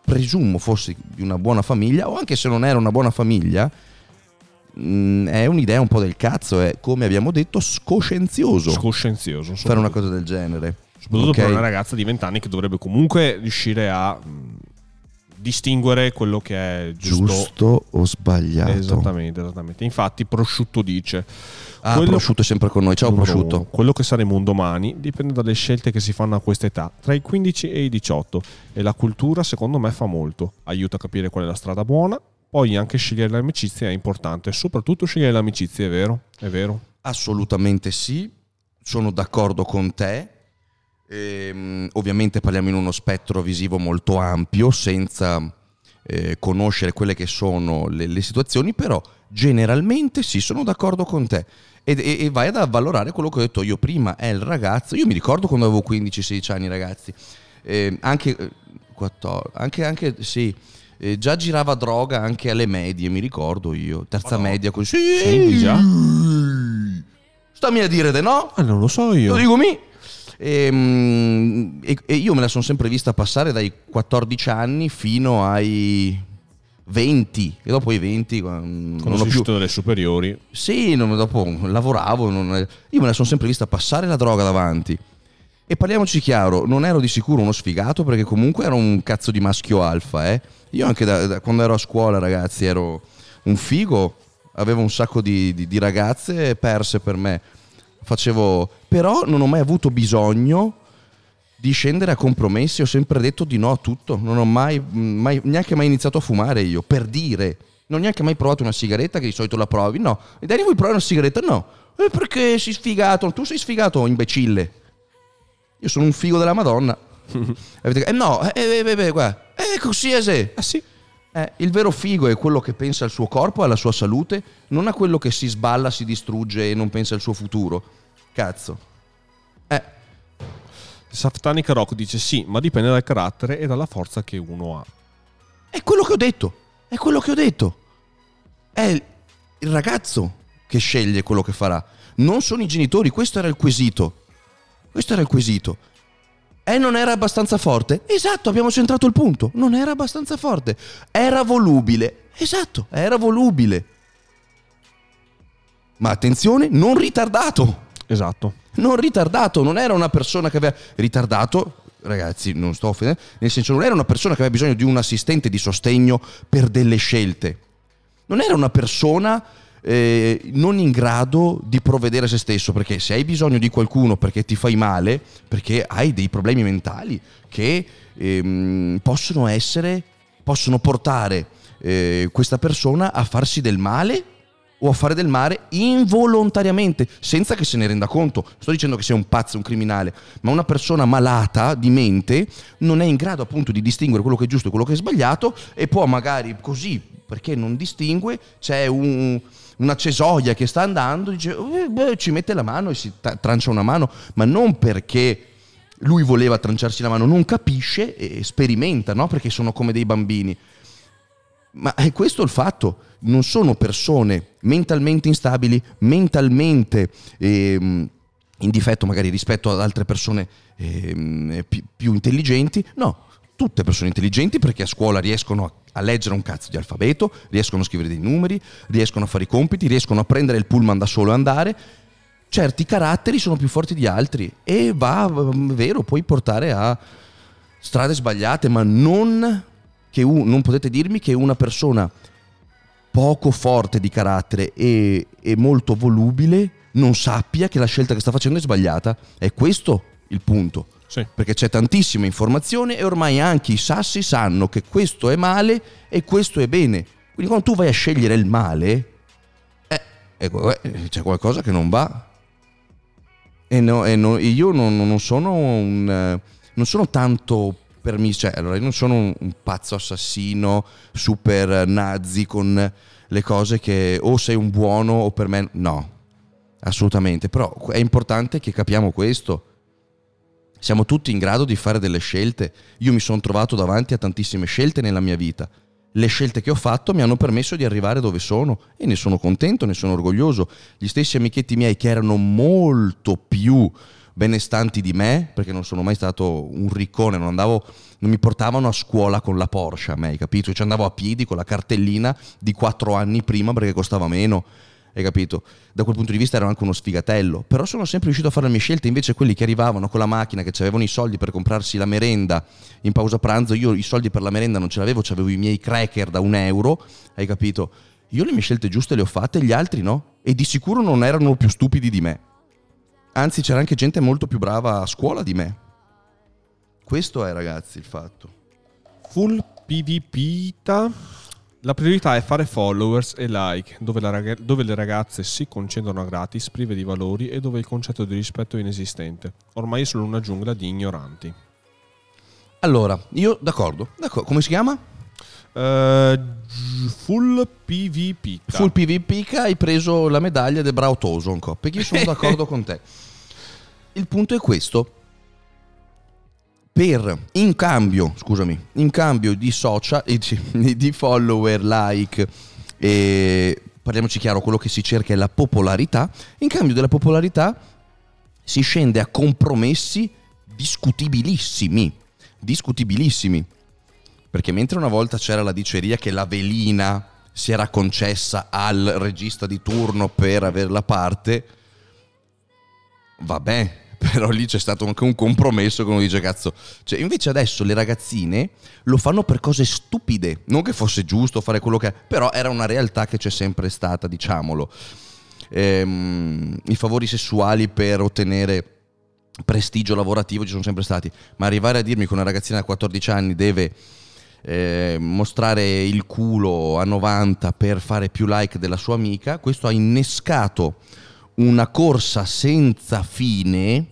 presumo fosse di una buona famiglia, o anche se non era una buona famiglia, mh, è un'idea un po' del cazzo, è come abbiamo detto scoscienzioso scoscienzioso fare una cosa del genere. Soprattutto Ok? per una ragazza di 20 anni che dovrebbe comunque riuscire a mh, distinguere quello che è giusto. Giusto o sbagliato? Esattamente, esattamente. Infatti, prosciutto dice: Ah, quello- prosciutto è sempre con noi. Ciao numero prosciutto. quello che saremo un domani dipende dalle scelte che si fanno a questa età, tra i 15 e i 18. E la cultura, secondo me, fa molto. Aiuta a capire qual è la strada buona. Poi anche scegliere le amicizie è importante, soprattutto scegliere le amicizie, è vero? È vero. Assolutamente sì, sono d'accordo con te. Ehm, ovviamente parliamo in uno spettro visivo molto ampio, senza eh, conoscere quelle che sono le, le situazioni, però generalmente sì, sono d'accordo con te. E, e- e vai ad avvalorare quello che ho detto io prima, è il ragazzo. Io mi ricordo quando avevo 15-16 anni, ragazzi, eh, anche, eh, 14, anche, anche sì. eh, già girava droga anche alle medie, mi ricordo io. Terza Madonna. media così. Sì, già? Stammi a dire de no? Ah, non lo so io. Lo dico mi. Ehm, E, e io me la sono sempre vista passare dai 14 anni fino ai 20 e dopo i 20 Quando non sei ho più dalle superiori. sì, non- dopo lavoravo, non- io me la sono sempre vista passare la droga davanti. E parliamoci chiaro, non ero di sicuro uno sfigato perché comunque ero un cazzo di maschio alfa, eh. Io anche da, da- quando ero a scuola, ragazzi, ero un figo, avevo un sacco di, di- di ragazze perse per me. Facevo... Però non ho mai avuto bisogno di scendere a compromessi, ho sempre detto di no a tutto, non ho mai, mai- neanche mai iniziato a fumare io, per dire. Non ho neanche mai provato una sigaretta che di solito la provi, no. E Dani vuoi provare una sigaretta? No. E perché sei sfigato? Tu sei sfigato, imbecille. Io sono un figo della Madonna. Avete- eh no, eh, eh, eh, eh, guarda, eh, così è se. Ah sì. Eh, il vero figo è quello che pensa al suo corpo, alla sua salute, non a quello che si sballa, si distrugge e non pensa al suo futuro. Cazzo. Eh, Saftanic Rock dice sì, ma dipende dal carattere e dalla forza che uno ha. È quello che ho detto. È quello che ho detto. È il ragazzo che sceglie quello che farà. Non sono i genitori. Questo era il quesito. Questo era il quesito. E non era abbastanza forte? Esatto, abbiamo centrato il punto. Non era abbastanza forte. Era volubile. Esatto, era volubile. Ma attenzione, non ritardato Esatto. non ritardato, non era una persona che aveva ritardato, ragazzi, non sto offendendo, nel senso non era una persona che aveva bisogno di un assistente di sostegno per delle scelte. Non era una persona eh, non in grado di provvedere a se stesso, perché se hai bisogno di qualcuno perché ti fai male, perché hai dei problemi mentali che ehm, possono essere, possono portare eh, questa persona a farsi del male o a fare del male involontariamente, senza che se ne renda conto. Sto dicendo che sei un pazzo, un criminale, ma una persona malata di mente non è in grado appunto di distinguere quello che è giusto e quello che è sbagliato e può magari così, perché non distingue, c'è un- una cesoia che sta andando, dice, "Eh, beh, ci mette la mano e si ta- trancia una mano, ma non perché lui voleva tranciarsi la mano, non capisce e sperimenta, no? Perché sono come dei bambini. Ma è questo il fatto, non sono persone mentalmente instabili, mentalmente ehm, in difetto magari rispetto ad altre persone ehm, pi- più intelligenti, no, tutte persone intelligenti perché a scuola riescono a, a leggere un cazzo di alfabeto, riescono a scrivere dei numeri, riescono a fare i compiti, riescono a prendere il pullman da solo e andare. Certi caratteri sono più forti di altri e va, mm, vero, puoi portare a strade sbagliate, ma non che un- non potete dirmi che una persona poco forte di carattere e, e molto volubile non sappia che la scelta che sta facendo è sbagliata. È questo il punto. Sì. Perché c'è tantissima informazione e ormai anche i sassi sanno che questo è male e questo è bene. Quindi quando tu vai a scegliere il male, eh, ecco, eh, c'è qualcosa che non va. E, no- e no- io non, non sono un, non sono tanto per me, cioè, allora io non sono un, un pazzo assassino super nazi con le cose che o sei un buono o per me no, assolutamente, però è importante che capiamo questo. Siamo tutti in grado di fare delle scelte. Io mi sono trovato davanti a tantissime scelte nella mia vita. Le scelte che ho fatto mi hanno permesso di arrivare dove sono e ne sono contento, ne sono orgoglioso. Gli stessi amichetti miei che erano molto più benestanti di me, perché non sono mai stato un riccone, non andavo non mi portavano a scuola con la Porsche a me, hai capito? Ci andavo a piedi con la cartellina di quattro anni prima perché costava meno, hai capito? Da quel punto di vista ero anche uno sfigatello, però sono sempre riuscito a fare le mie scelte, invece quelli che arrivavano con la macchina, che avevano i soldi per comprarsi la merenda in pausa pranzo, io i soldi per la merenda non ce l'avevo, avevo i miei cracker da un euro, hai capito? Io le mie scelte giuste le ho fatte, gli altri no, e di sicuro non erano più stupidi di me. Anzi, c'era anche gente molto più brava a scuola di me. Questo è, ragazzi, il fatto. Full PvP. La priorità è fare followers e like, dove, la raga- dove le ragazze si concedono a gratis, prive di valori e dove il concetto di rispetto è inesistente. Ormai è solo una giungla di ignoranti. Allora, io d'accordo. d'accordo. Come si chiama? Gi- full PvP. Full PvP hai preso la medaglia del Bravo Tosonco. Perché io sono d'accordo con te. Il punto è questo. Per in cambio, scusami, in cambio di social, eh, di follower, like e parliamoci chiaro, quello che si cerca è la popolarità. In cambio della popolarità si scende a compromessi discutibilissimi, discutibilissimi. Perché mentre una volta c'era la diceria che la velina si era concessa al regista di turno per avere la parte, vabbè, però lì c'è stato anche un compromesso che uno dice cazzo. Cioè, invece adesso le ragazzine lo fanno per cose stupide, non che fosse giusto fare quello che però era una realtà che c'è sempre stata, diciamolo. Ehm, I favori sessuali per ottenere prestigio lavorativo ci sono sempre stati, ma arrivare a dirmi che una ragazzina da 14 anni deve eh, mostrare il culo a 90 per fare più like della sua amica, questo ha innescato una corsa senza fine,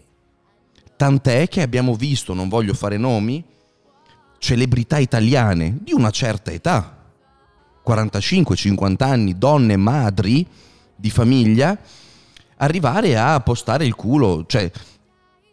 tant'è che abbiamo visto, non voglio fare nomi, celebrità italiane di una certa età, 45-50 anni, donne madri di famiglia, arrivare a postare il culo, cioè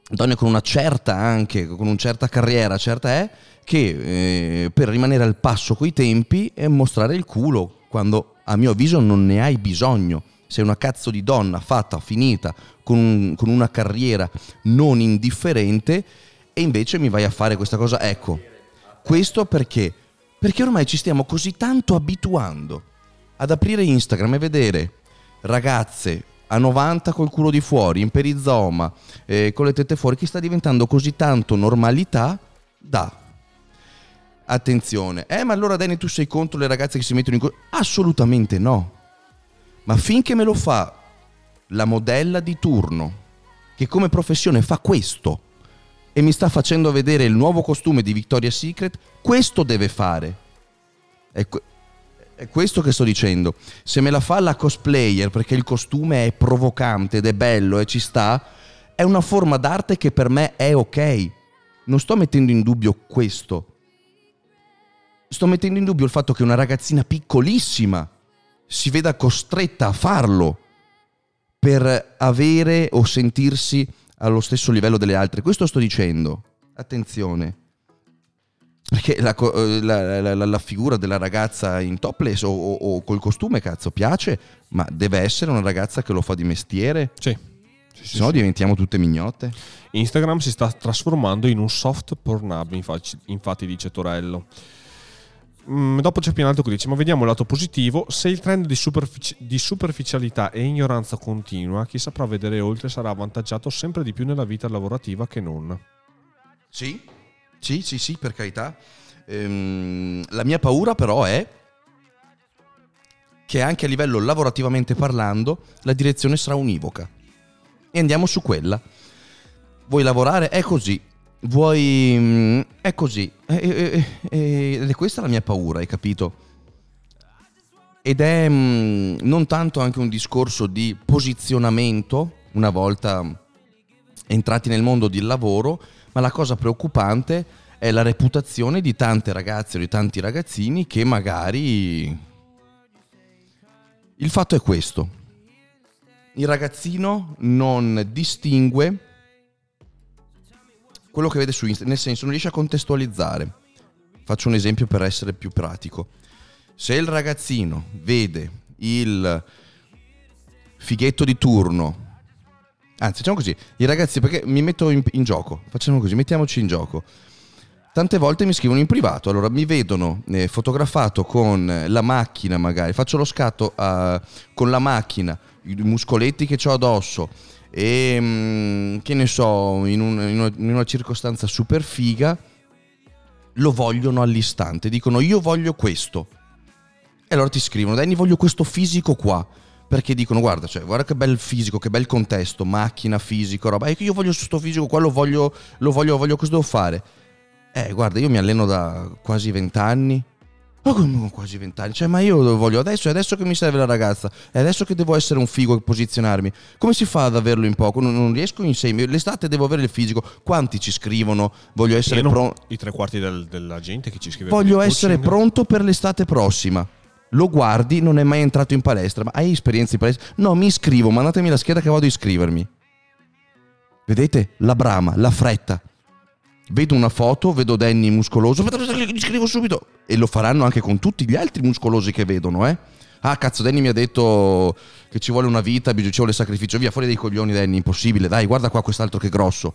donne con una certa anche, con una certa carriera, certa è, che eh, per rimanere al passo coi tempi e mostrare il culo quando a mio avviso non ne hai bisogno. Sei una cazzo di donna fatta, finita, con, con una carriera non indifferente e invece mi vai a fare questa cosa. Ecco, questo perché? Perché ormai ci stiamo così tanto abituando ad aprire Instagram e vedere ragazze a 90 col culo di fuori, in perizoma, eh, con le tette fuori, che sta diventando così tanto normalità da attenzione. Eh, ma allora Danny tu sei contro le ragazze che si mettono in culo? Assolutamente no. Ma finché me lo fa la modella di turno, che come professione fa questo, e mi sta facendo vedere il nuovo costume di Victoria's Secret, questo deve fare. È, è questo che sto dicendo. Se me la fa la cosplayer perché il costume è provocante ed è bello e ci sta, è una forma d'arte che per me è ok. Non sto mettendo in dubbio questo sto mettendo in dubbio il fatto che una ragazzina piccolissima si veda costretta a farlo per avere o sentirsi allo stesso livello delle altre. Questo sto dicendo. Attenzione. Perché la, eh, la, la, la figura della ragazza in topless o, o, o, col costume, cazzo, piace, ma deve essere una ragazza che lo fa di mestiere. Sì. sì Se no sì. diventiamo tutte mignotte. Instagram si sta trasformando in un soft porn hub, infatti, infatti dice Torello. Mm, dopo c'è più in alto che dice, ma vediamo il lato positivo, se il trend di, superfici- di, superficialità e ignoranza continua, chi saprà vedere oltre sarà avvantaggiato sempre di più nella vita lavorativa che non. Sì, sì, sì, sì, per carità. Ehm, la mia paura però è che anche a livello lavorativamente parlando la direzione sarà univoca. E andiamo su quella. Vuoi lavorare? È così vuoi... Mm, è così. Ed è questa la mia paura, hai capito? Ed è mm, non tanto anche un discorso di posizionamento, una volta entrati nel mondo del lavoro, ma la cosa preoccupante è la reputazione di tante ragazze o di tanti ragazzini che magari... Il fatto è questo. Il ragazzino non distingue quello che vede su Instagram, nel senso non riesce a contestualizzare. Faccio un esempio per essere più pratico. Se il ragazzino vede il fighetto di turno, anzi facciamo così, i ragazzi, perché mi metto in, in gioco, facciamo così, mettiamoci in gioco. Tante volte mi scrivono in privato, allora mi vedono eh, fotografato con la macchina magari, faccio lo scatto uh, con la macchina, i muscoletti che ho addosso, e mm, che ne so, in, un, in, una, in, una, circostanza super figa, lo vogliono all'istante, dicono io voglio questo. E allora ti scrivono, Danny voglio questo fisico qua. Perché dicono, guarda, cioè, guarda che bel fisico, che bel contesto, macchina, fisico, roba. Io voglio questo fisico qua, lo voglio, lo voglio, voglio, cosa devo fare? Eh, guarda, io mi alleno da quasi vent'anni ma come quasi vent'anni? Cioè, ma io lo voglio adesso, è adesso che mi serve la ragazza, è adesso che devo essere un figo e posizionarmi. Come si fa ad averlo in poco? Non, non riesco in sei mesi. L'estate devo avere il fisico. Quanti ci scrivono? Voglio essere pronto. I tre quarti del, della gente che ci scrive. Voglio essere pronto per l'estate prossima. Lo guardi, non è mai entrato in palestra. Ma hai esperienza in palestra? No, mi iscrivo, mandatemi la scheda che vado a iscrivermi. Vedete? La brama, la fretta. Vedo una foto, vedo Danny muscoloso, gli scrivo subito. E lo faranno anche con tutti gli altri muscolosi che vedono, eh. Ah, cazzo, Danny mi ha detto che ci vuole una vita, ci vuole sacrificio. Via, fuori dei coglioni, Danny, impossibile. Dai, guarda qua quest'altro che grosso.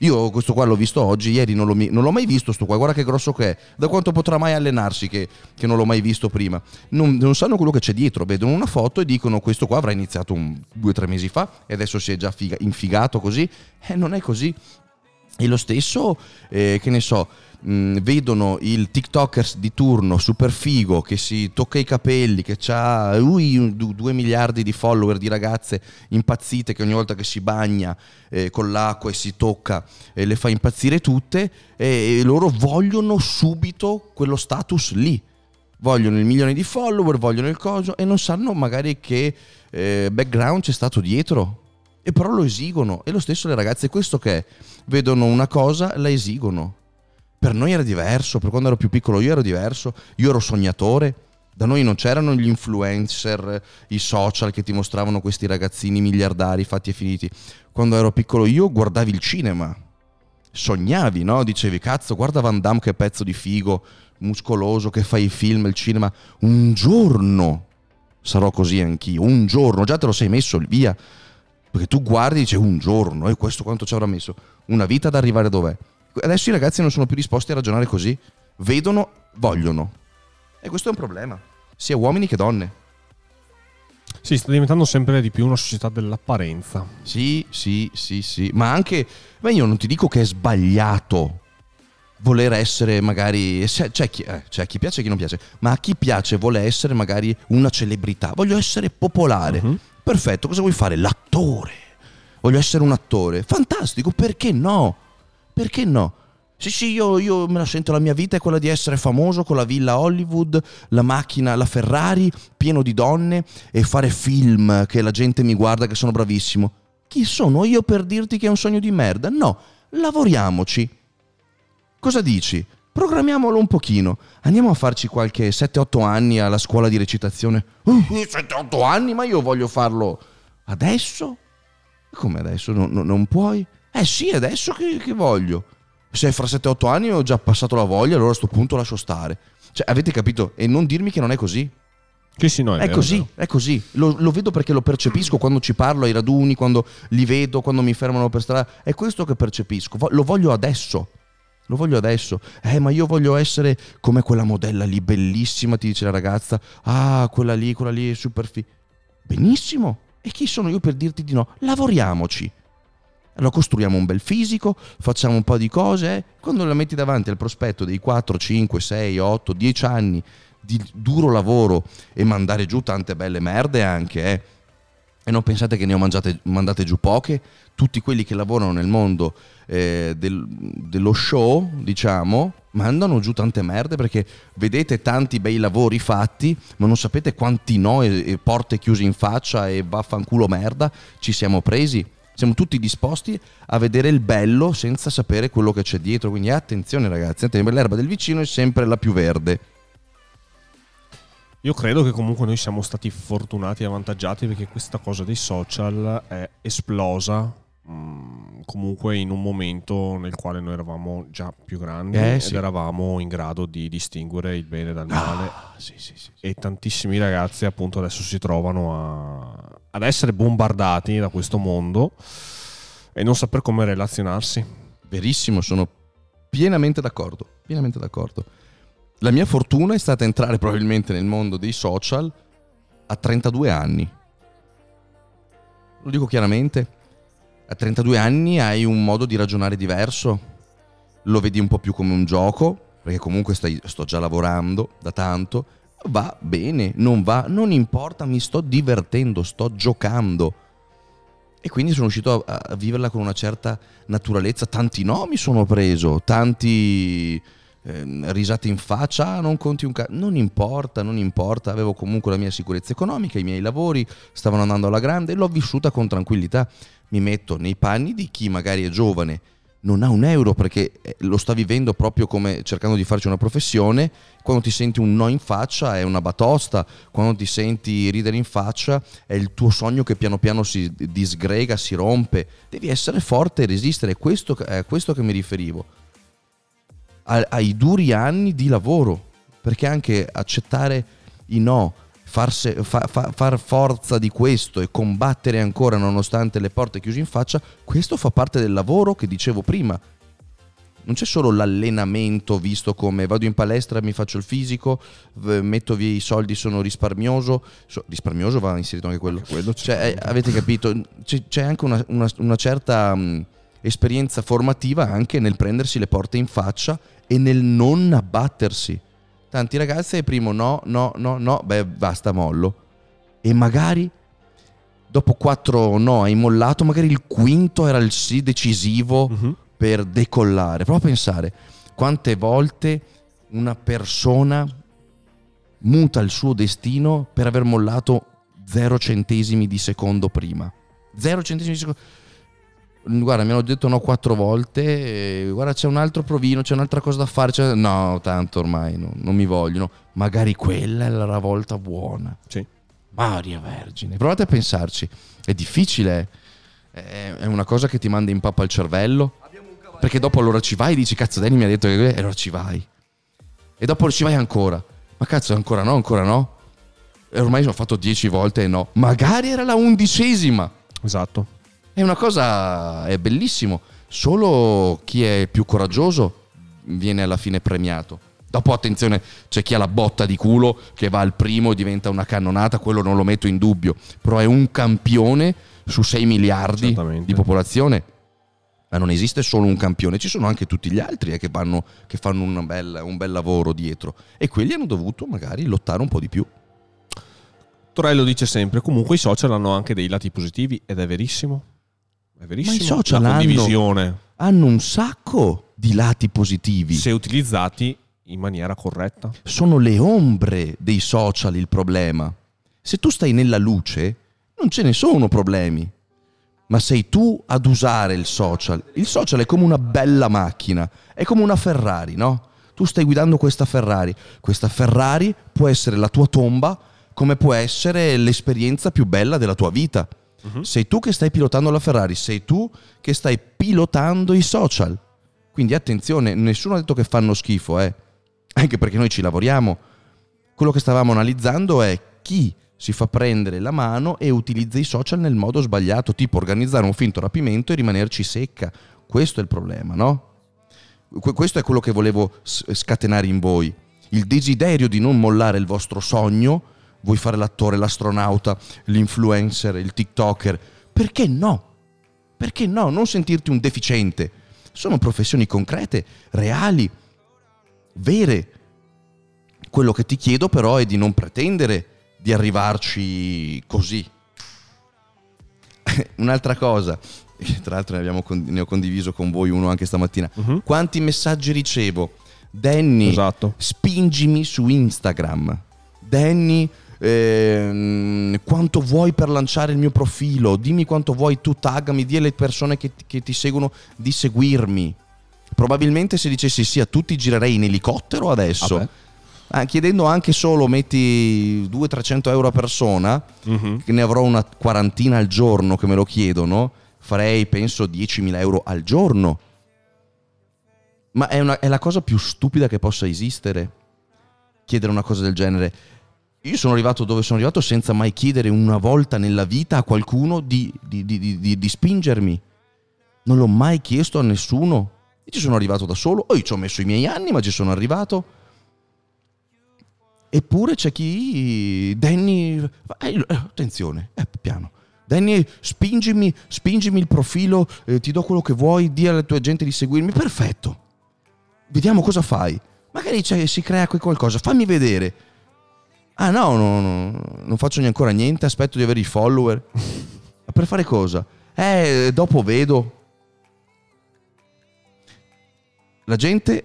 Io questo qua l'ho visto oggi, ieri non l'ho, non l'ho, mai visto sto qua, guarda che grosso che è, da quanto potrà mai allenarsi che, che non l'ho mai visto prima. Non, non, sanno quello che c'è dietro, vedono una foto e dicono questo qua avrà iniziato un, due o tre mesi fa e adesso si è già figa, infigato così. Eh, non è così. E lo stesso, eh, che ne so, mh, mm, vedono il TikToker di turno super figo che si tocca i capelli, che ha lui, due miliardi di follower di ragazze impazzite che ogni volta che si bagna eh, con l'acqua e si tocca eh, le fa impazzire tutte e loro vogliono subito quello status lì. Vogliono il milione di follower, vogliono il coso e non sanno magari che eh, background c'è stato dietro. E però lo esigono. E lo stesso le ragazze, questo che è? Vedono una cosa, la esigono per noi era diverso, per quando ero più piccolo io ero diverso, io ero sognatore. Da noi non c'erano gli influencer, i social che ti mostravano questi ragazzini miliardari fatti e finiti. Quando ero piccolo io guardavi il cinema, sognavi, no? Dicevi, cazzo, guarda Van Damme che pezzo di figo, muscoloso, che fa i film, il cinema. Un giorno sarò così anch'io, un giorno, già te lo sei messo via. Perché tu guardi e dici un giorno, e questo quanto ci avrà messo? Una vita ad arrivare dov'è? Adesso i ragazzi non sono più disposti a ragionare così. Vedono, vogliono. E questo è un problema, sia uomini che donne. Sì, sta diventando sempre di più una società dell'apparenza. Sì, sì, sì, sì. Ma anche, beh, io non ti dico che è sbagliato voler essere magari c'è chi, eh, c'è chi, piace e chi non piace ma a chi piace vuole essere magari una celebrità voglio essere popolare uh-huh. Perfetto cosa vuoi fare l'attore voglio essere un attore fantastico perché no perché no? Sì, sì, io, io, me la sento, la mia vita è quella di essere famoso con la villa Hollywood, la macchina, la Ferrari, pieno di donne e fare film che la gente mi guarda che sono bravissimo. Chi sono io per dirti che è un sogno di merda? No, lavoriamoci. Cosa dici? Programmiamolo un pochino. Andiamo a farci qualche 7-8 anni alla scuola di recitazione. Uh, 7-8 anni? Ma io voglio farlo adesso? Come adesso? Non, non, non puoi? Eh sì, adesso che, che voglio. Se fra 7-8 anni ho già passato la voglia, allora a questo punto lascio stare. Cioè, avete capito? E non dirmi che non è così. Che sì, no, è, è vero, così, è così. Lo, lo, vedo perché lo percepisco quando ci parlo ai raduni, quando li vedo, quando mi fermano per strada. È questo che percepisco. Lo voglio adesso. Lo voglio adesso. Eh, ma io voglio essere come quella modella lì, bellissima, ti dice la ragazza. Ah, quella lì, quella lì super fi. Benissimo. E chi sono io per dirti di no? Lavoriamoci. Allora costruiamo un bel fisico, facciamo un po' di cose, eh? quando la metti davanti al prospetto dei 4, 5, 6, 8, 10 anni di duro lavoro e mandare giù tante belle merde anche, eh? E non pensate che ne ho mangiate, mandate giù poche, tutti quelli che lavorano nel mondo eh, del, dello show, diciamo, mandano giù tante merde perché vedete tanti bei lavori fatti, ma non sapete quanti no e, e porte chiuse in faccia e vaffanculo merda ci siamo presi siamo tutti disposti a vedere il bello senza sapere quello che c'è dietro. Quindi attenzione ragazzi, l'erba del vicino è sempre la più verde. Io credo che comunque noi siamo stati fortunati e avvantaggiati perché questa cosa dei social è esplosa Mm, comunque in un momento nel quale noi eravamo già più grandi eh, ed sì. eravamo in grado di distinguere il bene dal male ah, sì, sì, e tantissimi ragazzi appunto adesso si trovano a, ad essere bombardati da questo mondo e non saper come relazionarsi. Verissimo sono pienamente d'accordo pienamente d'accordo la mia fortuna è stata entrare probabilmente nel mondo dei social a 32 anni lo dico chiaramente a 32 anni hai un modo di ragionare diverso, lo vedi un po' più come un gioco, perché comunque stai, sto già lavorando da tanto, va bene, non va, non importa, mi sto divertendo, sto giocando. E quindi sono riuscito a, a viverla con una certa naturalezza, tanti no mi sono preso, tanti eh, risate in faccia, ah, non conti un cazzo, non importa, non importa, avevo comunque la mia sicurezza economica, i miei lavori stavano andando alla grande e l'ho vissuta con tranquillità. Mi metto nei panni di chi magari è giovane, non ha un euro perché eh, lo sta vivendo proprio come cercando di farci una professione, quando ti senti un no in faccia è una batosta, quando ti senti ridere in faccia è il tuo sogno che piano piano si disgrega, si rompe, devi essere forte e resistere, questo, è a questo che mi riferivo, ai duri anni di lavoro, perché anche accettare i no, farse- fa- fa- far forza di questo e combattere ancora nonostante le porte chiuse in faccia, questo fa parte del lavoro che dicevo prima. Non c'è solo l'allenamento visto come vado in palestra, mi faccio il fisico, metto via i soldi, sono risparmioso. So- risparmioso va inserito anche quello. quello Cioè, eh, avete capito? C'è, c'è anche una, una- una certa mh, esperienza formativa anche nel prendersi le porte in faccia e nel non abbattersi. Tanti ragazzi è primo no, no, no, no, beh basta mollo. E magari dopo quattro no hai mollato, magari il quinto era il sì decisivo Mhm. per decollare. Prova a pensare quante volte una persona muta il suo destino per aver mollato 0 centesimi di secondo prima. 0 centesimi di secondo. Guarda, mi hanno detto no quattro volte. guarda, c'è un altro provino, c'è un'altra cosa da fare. c'è- No, tanto ormai no, non mi vogliono. Magari quella è la volta buona. Sì. Maria Vergine, provate a pensarci. È difficile, eh. è è una cosa che ti manda in pappa il cervello. Perché dopo allora ci vai e dici, cazzo, Danny mi ha detto che... E allora ci vai. E dopo ci vai ancora. Ma cazzo, ancora no, ancora no. E ormai ho fatto dieci volte e no. Magari era la undicesima. Esatto. È una cosa, è bellissimo. Solo chi è più coraggioso viene alla fine premiato. Dopo, attenzione, c'è chi ha la botta di culo che va al primo e diventa una cannonata, quello non lo metto in dubbio. Però è un campione su 6 miliardi di popolazione. Ma non esiste solo un campione, ci sono anche tutti gli altri eh, che, vanno- che fanno una bella- un bel lavoro dietro. E quelli hanno dovuto magari lottare un po' di più. Torello dice sempre, comunque i social hanno anche dei lati positivi ed è verissimo. È verissimo. social La hanno- condivisione, Hanno un sacco di lati positivi. se utilizzati in maniera corretta. sono le ombre dei social il problema. Se tu stai nella luce, non ce ne sono problemi. Ma sei tu ad usare il social. Il social è come una bella macchina, è come una Ferrari, no? Tu stai guidando questa Ferrari. Questa Ferrari può essere la tua tomba, come può essere l'esperienza più bella della tua vita. Sei tu che stai pilotando la Ferrari, sei tu che stai pilotando i social. Quindi attenzione, nessuno ha detto che fanno schifo, eh. Anche perché noi ci lavoriamo. Quello che stavamo analizzando è chi si fa prendere la mano e utilizza i social nel modo sbagliato, tipo organizzare un finto rapimento e rimanerci secca. Questo è il problema, no? Que- questo è quello che volevo scatenare in voi. Il desiderio di non mollare il vostro sogno, vuoi fare l'attore, l'astronauta, l'influencer, il TikToker. Perché no? Perché no? Non sentirti un deficiente. Sono professioni concrete, reali, vere. Quello che ti chiedo però è di non pretendere di arrivarci così. Un'altra cosa, tra l'altro ne, abbiamo ne ho condiviso con voi uno anche stamattina. Mhm. Quanti messaggi ricevo? Danny, Esatto. spingimi su Instagram. Danny, ehm, quanto vuoi per lanciare il mio profilo? Dimmi quanto vuoi, tu taggami, di alle persone che, che ti seguono di seguirmi. Probabilmente se dicessi sì a tutti girerei in elicottero adesso. Vabbè. Ah, chiedendo anche solo, metti 200-300 euro a persona, Mhm. che ne avrò una quarantina al giorno che me lo chiedono, farei penso 10.000 euro al giorno. Ma è, una- è la cosa più stupida che possa esistere, chiedere una cosa del genere. Io sono arrivato dove sono arrivato senza mai chiedere una volta nella vita a qualcuno di, di- di- di- spingermi. Non l'ho mai chiesto a nessuno. Io ci sono arrivato da solo, o io ci ho messo i miei anni, ma ci sono arrivato. Eppure c'è chi. Danny. eh, eh, attenzione, eh, piano. Danny, spingimi, spingimi il profilo, eh, ti do quello che vuoi, di alla tua gente di seguirmi. Perfetto. Vediamo cosa fai. Magari si crea qualcosa, fammi vedere. Ah no, no, no, non faccio neanche ancora niente, aspetto di avere i follower. Ma per fare cosa? Eh, dopo vedo. La gente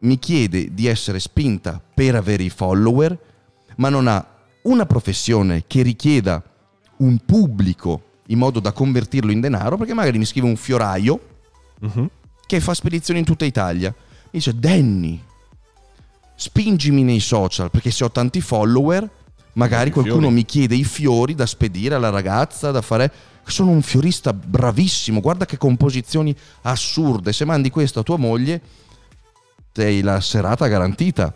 mi chiede di essere spinta per avere i follower, ma non ha una professione che richieda un pubblico in modo da convertirlo in denaro, perché magari mi scrive un fioraio Mhm. che fa spedizioni in tutta Italia. Mi dice, Danny, spingimi nei social, perché se ho tanti follower, magari I qualcuno fiori. mi chiede i fiori da spedire alla ragazza, da fare... Sono un fiorista bravissimo, guarda che composizioni assurde. Se mandi questo a tua moglie, sei la serata garantita.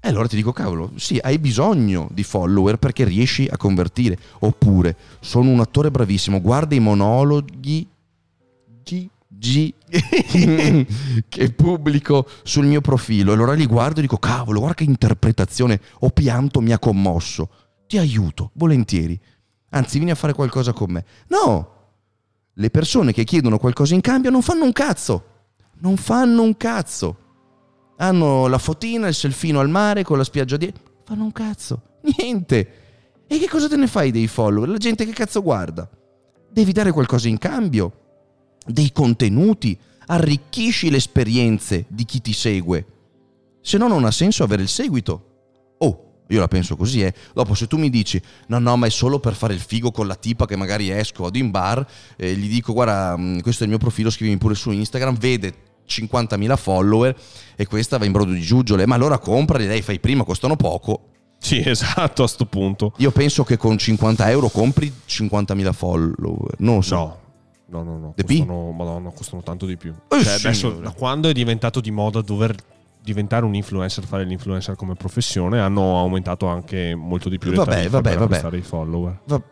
E allora ti dico, cavolo, sì, hai bisogno di follower perché riesci a convertire. Oppure, sono un attore bravissimo, guarda i monologhi G, che pubblico sul mio profilo. Allora li guardo e dico, cavolo, guarda che interpretazione, ho pianto, mi ha commosso. Ti aiuto, volentieri. Anzi, vieni a fare qualcosa con me. No, le persone che chiedono qualcosa in cambio non fanno un cazzo. Non fanno un cazzo. Hanno la fotina, il selfino al mare con la spiaggia di... Fanno un cazzo. Niente. E che cosa te ne fai dei follower? La gente che cazzo guarda? Devi dare qualcosa in cambio. Dei contenuti. Arricchisci le esperienze di chi ti segue. Se no non ha senso avere il seguito. Oh, io la penso così, eh. Dopo, se tu mi dici, no, no, ma è solo per fare il figo con la tipa che magari esco, vado in bar, e gli dico, guarda, mm, questo è il mio profilo, scrivimi pure su Instagram, vede 50.000 follower e questa va in brodo di giuggiole. Ma allora comprali, dai, fai prima, costano poco. Sì, esatto, a sto punto. Io penso che con 50 euro compri 50.000 follower. Non lo so. No. No, no, no. P? Costano, madonna, costano tanto di più. Eh, Cioè, adesso, da quando è diventato di moda dover diventare un influencer, fare l'influencer come professione, hanno aumentato anche molto di più le Vabbè, tariffe vabbè, per vabbè. i follower. Va-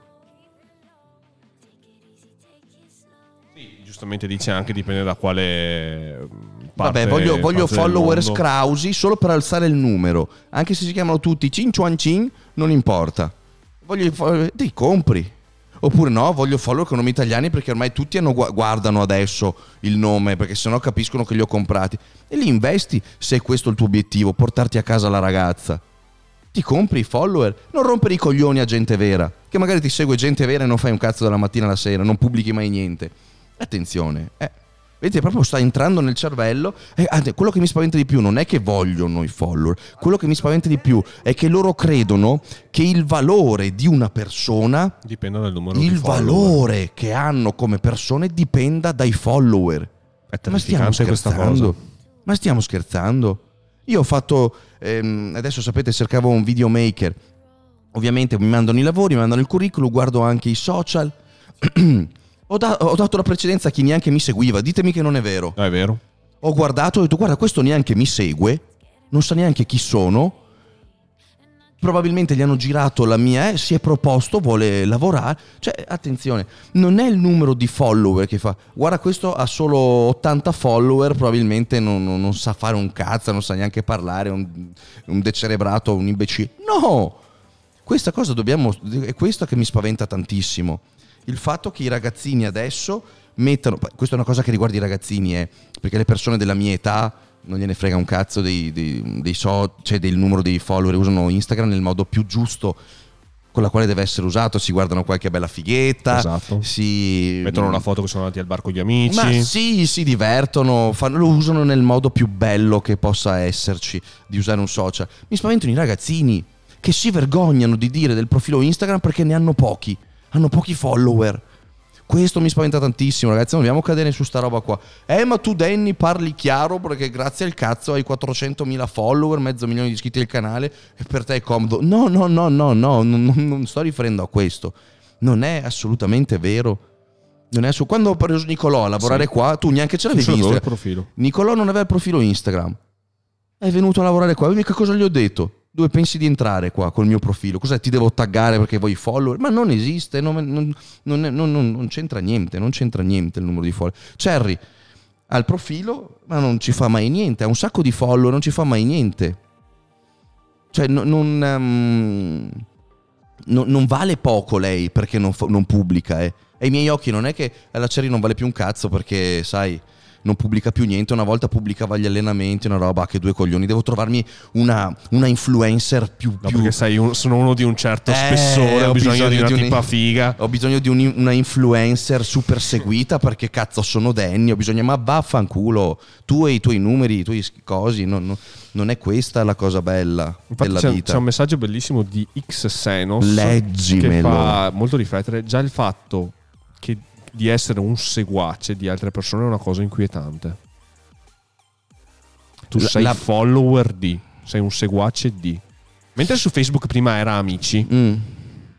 Sì, giustamente dice anche dipende da quale mm, parte Vabbè, voglio, voglio follower scrausi solo per alzare il numero. Anche se si chiamano tutti Cin Chuan Cin, non importa. Voglio. Ti compri. Oppure no, voglio follower con nomi italiani perché ormai tutti gua- guardano adesso il nome perché sennò capiscono che li ho comprati. E li investi se è questo il tuo obiettivo, portarti a casa la ragazza. Ti compri i follower, non rompere i coglioni a gente vera, che magari ti segue gente vera e non fai un cazzo dalla mattina alla sera, non pubblichi mai niente. Attenzione, eh. Vedete, proprio sta entrando nel cervello. E anzi, quello che mi spaventa di più non è che vogliono i follower, quello che mi spaventa di più è che loro credono che il valore di una persona, Dipende dal numero di il follower. valore che hanno come persone dipenda dai follower. È Ma stiamo scherzando? Ma stiamo scherzando? Io ho fatto, ehm, adesso sapete, cercavo un videomaker. Ovviamente mi mandano i lavori, mi mandano il curriculum, guardo anche i social. ho, da- ho dato la precedenza a chi neanche mi seguiva. Ditemi che non è vero. È vero? Ho guardato e ho detto, guarda, questo neanche mi segue, non sa neanche chi sono. Probabilmente gli hanno girato la mia, eh, si è proposto, vuole lavorare. Cioè, attenzione, non è il numero di follower che fa. Guarda, questo ha solo 80 follower, probabilmente non, non- non sa fare un cazzo, non sa neanche parlare, è un, un decerebrato, un imbecille. No! Questa cosa dobbiamo. È questo che mi spaventa tantissimo. Il fatto che i ragazzini adesso mettano. Questa è una cosa che riguarda i ragazzini, eh, perché le persone della mia età non gliene frega un cazzo dei, dei, dei so- cioè del numero dei follower, usano Instagram nel modo più giusto con la quale deve essere usato. Si guardano qualche bella fighetta, Esatto. si Mettono una foto che sono andati al bar con gli amici. ma sì, si divertono, fanno- lo usano nel modo più bello che possa esserci di usare un social. Mi spaventano i ragazzini che si vergognano di dire del profilo Instagram perché ne hanno pochi, hanno pochi follower. Questo mi spaventa tantissimo, ragazzi. Non dobbiamo cadere su sta roba qua. Eh, ma tu, Danny, parli chiaro perché grazie al cazzo hai 400.000 follower, mezzo milione di iscritti al canale e per te è comodo. No, no, no, no, no, non, non- sto riferendo a questo. Non è assolutamente vero. Non è assu- Quando ho preso Nicolò a lavorare Sì. qua, tu neanche ce l'avevi Instagram. profilo. Nicolò non aveva il profilo Instagram. È venuto a lavorare qua. Mica cosa gli ho detto? Dove pensi di entrare qua col mio profilo? Cos'è? Ti devo taggare perché vuoi follower? Ma non esiste, non, non- non non- c'entra niente, non c'entra niente il numero di follower. Cherry ha il profilo, ma non ci fa mai niente, ha un sacco di follower, non ci fa mai niente. Cioè, no- non, no- non vale poco lei perché non, pubblica, eh. Ai miei occhi non è che la Cherry non vale più un cazzo perché, sai, non pubblica più niente. Una volta pubblicava gli allenamenti, una roba, che due coglioni. Devo trovarmi una, una influencer più... No, più... perché sei un- sono uno di un certo Eh, spessore, ho ho bisogno, bisogno di una di un- tipa figa. Ho bisogno di un- una influencer super seguita perché cazzo sono Danny. Ho bisogno, ma vaffanculo. Tu e i tuoi numeri, i tuoi cosi. non- non- non è questa la cosa bella Infatti della c'è, vita. c'è un messaggio bellissimo di X Senos che Leggimelo. fa molto riflettere. Già il fatto che di essere un seguace di altre persone è una cosa inquietante. Tu sei la- follower di, sei un seguace di. Mentre su Facebook prima era amici, Mm.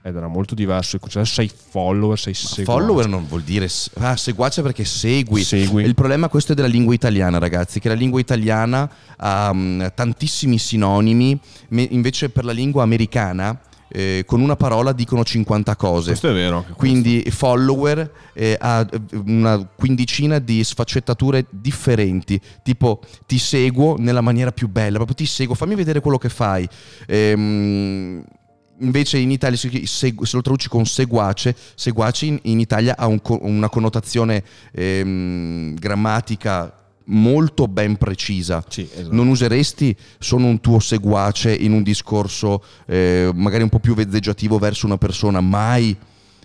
ed era molto diverso. Cioè, sei follower, sei seguace. Follower non vuol dire ah, seguace perché segui. Segui. Il problema questo è della lingua italiana, ragazzi, che la lingua italiana ha mm, tantissimi sinonimi, invece per la lingua americana eh, con una parola dicono 50 cose. Questo è vero. Quindi follower eh, ha eh, una quindicina di sfaccettature differenti, tipo ti seguo nella maniera più bella, proprio ti seguo, fammi vedere quello che fai. Ehm, invece in Italia se, lo traduci con seguace, seguace in, in Italia ha un una connotazione ehm, grammatica molto ben precisa. Sì, esatto. Non useresti sono un tuo seguace in un discorso eh, magari un po' più vezzeggiativo verso una persona, mai.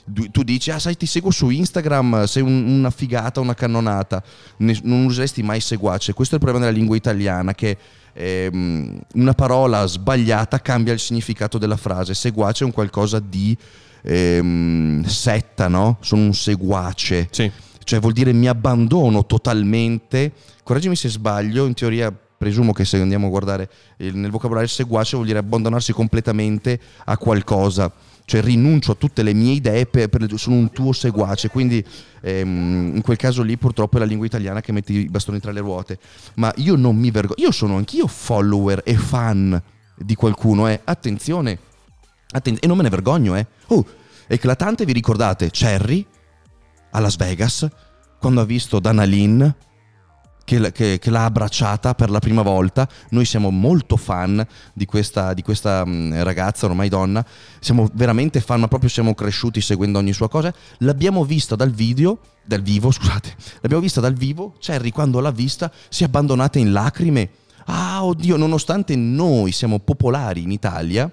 Tu dici, ah sai ti seguo su Instagram, sei un- una figata, una cannonata. Ne- non useresti mai seguace. Questo è il problema della lingua italiana, che ehm, una parola sbagliata cambia il significato della frase. Seguace è un qualcosa di ehm, setta, no? Sono un seguace Sì. cioè vuol dire mi abbandono totalmente. Correggimi se sbaglio, in teoria presumo che se andiamo a guardare nel vocabolario seguace vuol dire abbandonarsi completamente a qualcosa. Cioè rinuncio a tutte le mie idee, per, per- sono un tuo seguace, quindi ehm, in quel caso lì purtroppo è la lingua italiana che mette i bastoni tra le ruote. Ma io non mi vergogno, io sono anch'io follower e fan di qualcuno, eh. attenzione, Atten- e non me ne vergogno, eh. Oh, eclatante, vi ricordate Cherry a Las Vegas quando ha visto Dana Lynn che, che- che l'ha abbracciata per la prima volta. Noi siamo molto fan di questa, di questa mh, ragazza, ormai donna. Siamo veramente fan, ma proprio siamo cresciuti seguendo ogni sua cosa. L'abbiamo vista dal video, dal vivo, scusate. L'abbiamo vista dal vivo. Cherry, quando l'ha vista, si è abbandonata in lacrime. Ah, oddio, nonostante noi siamo popolari in Italia,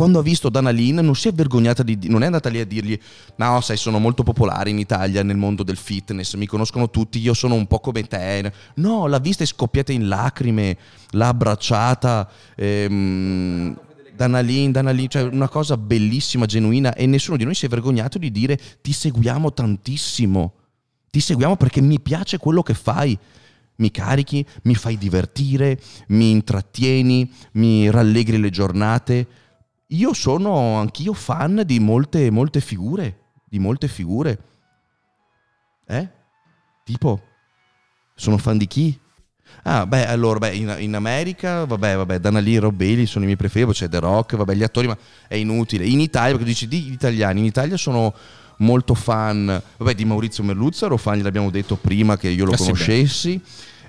quando ha visto Dana Lynn non si è vergognata di non è andata lì a dirgli no sai sono molto popolare in Italia nel mondo del fitness mi conoscono tutti io sono un po' come te no l'ha vista e scoppiata in lacrime l'ha abbracciata ehm, Dana Lynn, Dana Lynn, cioè una cosa bellissima, genuina e nessuno di noi si è vergognato di dire ti seguiamo tantissimo ti seguiamo perché mi piace quello che fai mi carichi, mi fai divertire, mi intrattieni, mi rallegri le giornate. Io sono anch'io fan di molte, molte figure, di molte figure. Eh? Tipo, sono fan di chi? Ah, beh, allora, beh, in, in America, vabbè, vabbè, Dana Lee e Rob Bailey sono i miei preferiti, c'è The Rock, vabbè, gli attori, ma è inutile. In Italia, perché dici di italiani, in Italia sono molto fan, vabbè, di Maurizio Merluzza, ero fan, gliel'abbiamo detto prima che io lo Eh sì,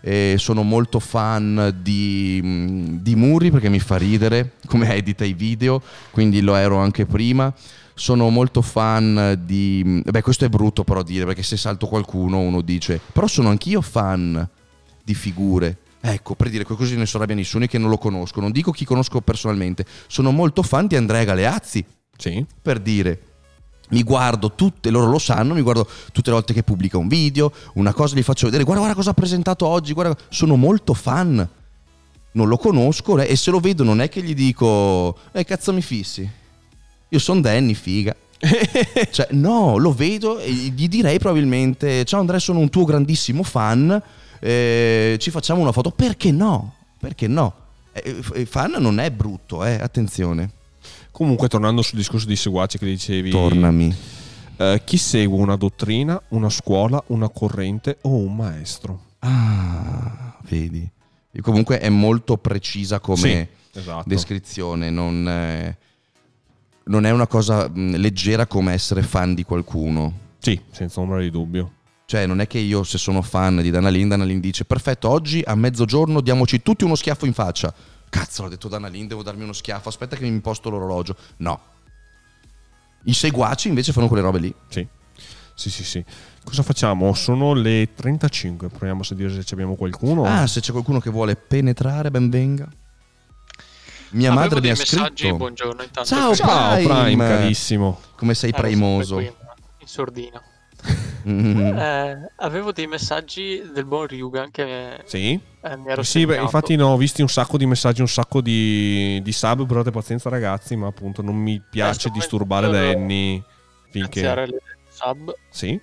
beh. conoscessi. E sono molto fan di, di Muri perché mi fa ridere come edita i video, quindi lo ero anche prima. Sono molto fan di... Beh, questo è brutto però dire perché se salto qualcuno uno dice... Però sono anch'io fan di figure. Ecco, per dire così ne so rabbia nessuno che non lo conosco. Non dico chi conosco personalmente. Sono molto fan di Andrea Galeazzi, Sì. per dire. Mi guardo tutte, loro lo sanno, mi guardo tutte le volte che pubblica un video, una cosa gli faccio vedere, guarda, guarda cosa ha presentato oggi, guarda, sono molto fan. Non lo conosco eh, e se lo vedo non è che gli dico, eh cazzo mi fissi. Io sono Danny, figa. cioè, no, lo vedo e gli direi probabilmente, ciao Andrea, sono un tuo grandissimo fan, eh, ci facciamo una foto. Perché no? Perché no? Eh, f- fan non è brutto, eh, attenzione. Comunque, tornando sul discorso di seguaci che dicevi, Tornami. eh, chi segue una dottrina, una scuola, una corrente o un maestro? Ah, vedi. E comunque è molto precisa come Sì, esatto. descrizione, non è, non è una cosa leggera come essere fan di qualcuno. Sì, senza ombra di dubbio. Cioè, non è che io se sono fan di Dana Lin, Dana Lin dice perfetto, oggi a mezzogiorno diamoci tutti uno schiaffo in faccia. Cazzo, l'ha detto Dana Lin, devo darmi uno schiaffo, aspetta che mi imposto l'orologio. No. I seguaci invece fanno quelle robe lì. Sì. Sì, sì, sì. Cosa facciamo? Sono le 35. Proviamo a sentire se abbiamo qualcuno. Ah, se c'è qualcuno che vuole penetrare, ben venga. Mia Avevo madre mi ha messaggi, scritto. buongiorno intanto. Ciao, Prima- Ciao Prime, Prime. carissimo. Come sei Eh, lo so, premoso. qui, In sordina. Mm. Eh, avevo dei messaggi del buon Ryugan che eh, Sì? mi ero Sì, beh, infatti ne ho visti un sacco di messaggi, un sacco di, di sub, però abbiate pazienza ragazzi, ma appunto non mi piace sto disturbare Danny finché... Iniziare le sub. Sì?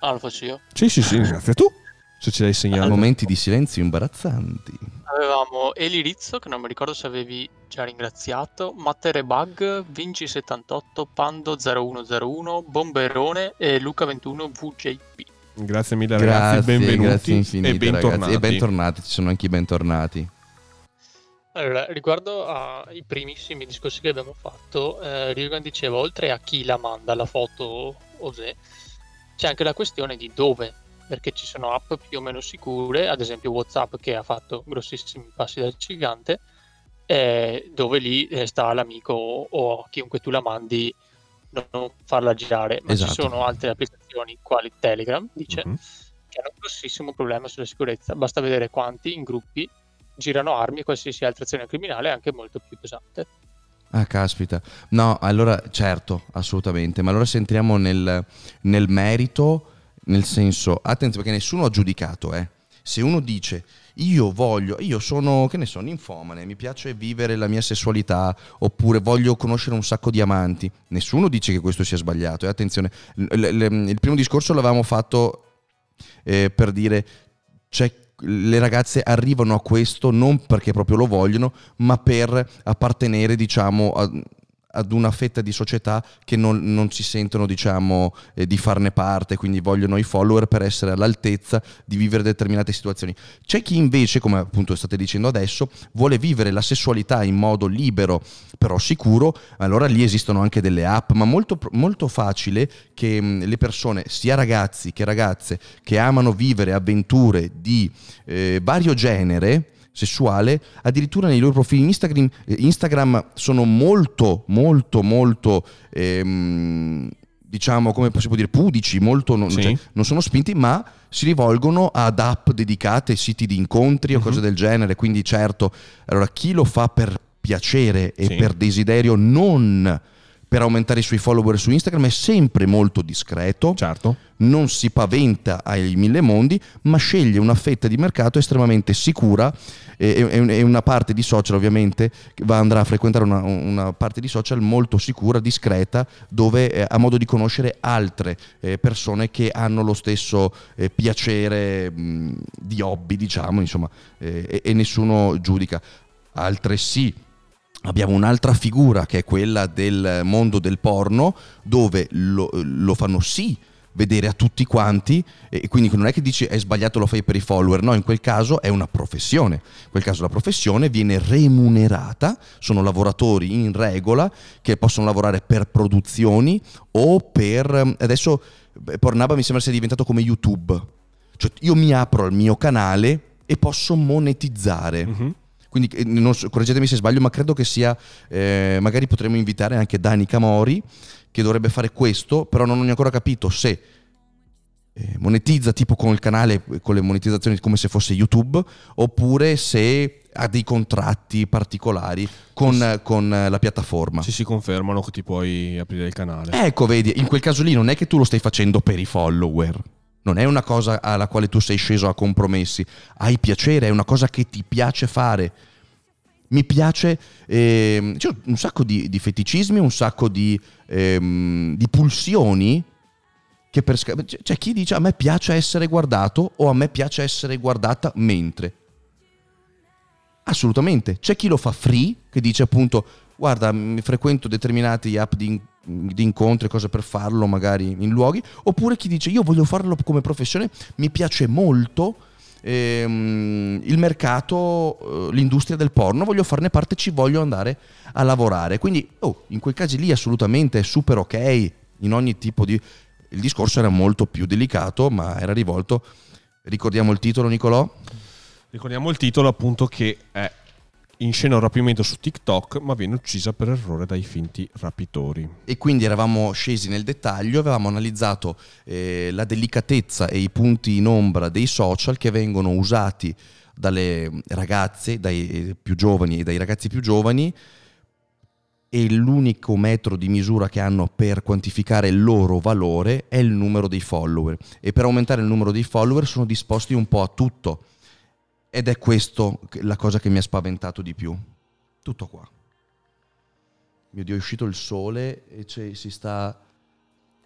Ah, lo faccio io. Sì, sì, sì, grazie a tu. Se ce l'hai segnato. momenti di silenzio imbarazzanti. Avevamo Eli Rizzo, che non mi ricordo se avevi già ringraziato, Mattere Bug, Vinci78, Pando0101, Bomberone e Luca21 VJP. Grazie mille ragazzi, Grazie, benvenuti grazie infinite, e bentornati. ragazzi. E bentornati, ci sono anche i bentornati. Allora, riguardo ai primissimi discorsi che abbiamo fatto, eh, Ryugan diceva, oltre a chi la manda la foto Osè, c'è anche la questione di dove, perché ci sono app più o meno sicure, ad esempio WhatsApp che ha fatto grossissimi passi da gigante, eh, dove lì eh, sta l'amico o, o chiunque tu la mandi non farla girare, ma Esatto. ci sono altre applicazioni quali Telegram, dice, Mhm. che hanno un grossissimo problema sulla sicurezza. Basta vedere quanti in gruppi girano armi e qualsiasi altra azione criminale anche molto più pesante. Ah, caspita. No, allora, certo, assolutamente. Ma allora se entriamo nel, nel merito, nel senso, attenzione, perché nessuno ha giudicato, eh. Se uno dice, io voglio, io sono, che ne so, ninfomane, mi piace vivere la mia sessualità, oppure voglio conoscere un sacco di amanti, nessuno dice che questo sia sbagliato. E attenzione, l- l- il primo discorso l'avevamo fatto eh, per dire, c'è le ragazze arrivano a questo non perché proprio lo vogliono, ma per appartenere, diciamo, a- ad una fetta di società che non, non si sentono, diciamo, eh, di farne parte, quindi vogliono i follower per essere all'altezza di vivere determinate situazioni. C'è chi invece, come appunto state dicendo adesso, vuole vivere la sessualità in modo libero, però sicuro, allora lì esistono anche delle app, ma molto, molto facile che mh, le persone, sia ragazzi che ragazze, che amano vivere avventure di eh, vario genere sessuale, addirittura nei loro profili Instagram, eh, Instagram sono molto, molto, molto... ehm, diciamo come si può dire pudici molto non, Sì. cioè, non sono spinti ma si rivolgono ad app dedicate siti di incontri o Mhm. cose del genere quindi certo allora chi lo fa per piacere e Sì. per desiderio non per aumentare i suoi follower su Instagram è sempre molto discreto Certo. non si paventa ai mille mondi, ma sceglie una fetta di mercato estremamente sicura e, una parte di social ovviamente va, andrà a frequentare una, una parte di social molto sicura, discreta, dove eh, ha modo di conoscere altre eh, persone che hanno lo stesso eh, piacere mh, di hobby, diciamo, insomma, eh, e, e nessuno giudica. Altresì abbiamo un'altra figura che è quella del mondo del porno, dove lo, lo fanno sì vedere a tutti quanti e quindi non è che dici è sbagliato lo fai per i follower, no, in quel caso è una professione, in quel caso la professione viene remunerata, sono lavoratori in regola che possono lavorare per produzioni o per adesso beh, Pornhub mi sembra sia diventato come YouTube, cioè io mi apro al mio canale e posso monetizzare. Mhm. Quindi eh, non so- correggetemi se sbaglio, ma credo che sia, eh, magari potremmo invitare anche Dani Camori che dovrebbe fare questo, però non ho ancora capito se eh, monetizza tipo con il canale, eh, con le monetizzazioni come se fosse YouTube, oppure se ha dei contratti particolari con, eh, con, la piattaforma. Ci si confermano che ti puoi aprire il canale. Ecco, vedi, in quel caso lì non è che tu lo stai facendo per i follower. Non è una cosa alla quale tu sei sceso a compromessi. Hai piacere, è una cosa che ti piace fare. Mi piace, ehm, c'è un sacco di, di feticismi, un sacco di, ehm, di pulsioni che per c'è- C'è chi dice a me piace essere guardato o a me piace essere guardata mentre. Assolutamente. C'è chi lo fa free, che dice appunto, guarda, mi frequento determinati app di, di incontri, cose per farlo, magari in luoghi, oppure chi dice, io voglio farlo come professione, mi piace molto ehm, il mercato, eh, l'industria del porno, voglio farne parte, ci voglio andare a lavorare. Quindi, oh, in quei casi lì assolutamente è super ok, in ogni tipo di... Il discorso era molto più delicato, ma era rivolto... Ricordiamo il titolo, Nicolò? Ricordiamo il titolo appunto che è in scena un rapimento su TikTok ma viene uccisa per errore dai finti rapitori. e quindi eravamo scesi nel dettaglio, avevamo analizzato eh, la delicatezza e i punti in ombra dei social che vengono usati dalle ragazze, dai eh, più giovani e dai ragazzi più giovani e l'unico metro di misura che hanno per quantificare il loro valore è il numero dei follower e per aumentare il numero dei follower sono disposti un po' a tutto ed è questo che- la cosa che mi ha spaventato di più. Tutto qua. Mio Dio, è uscito il sole e si sta,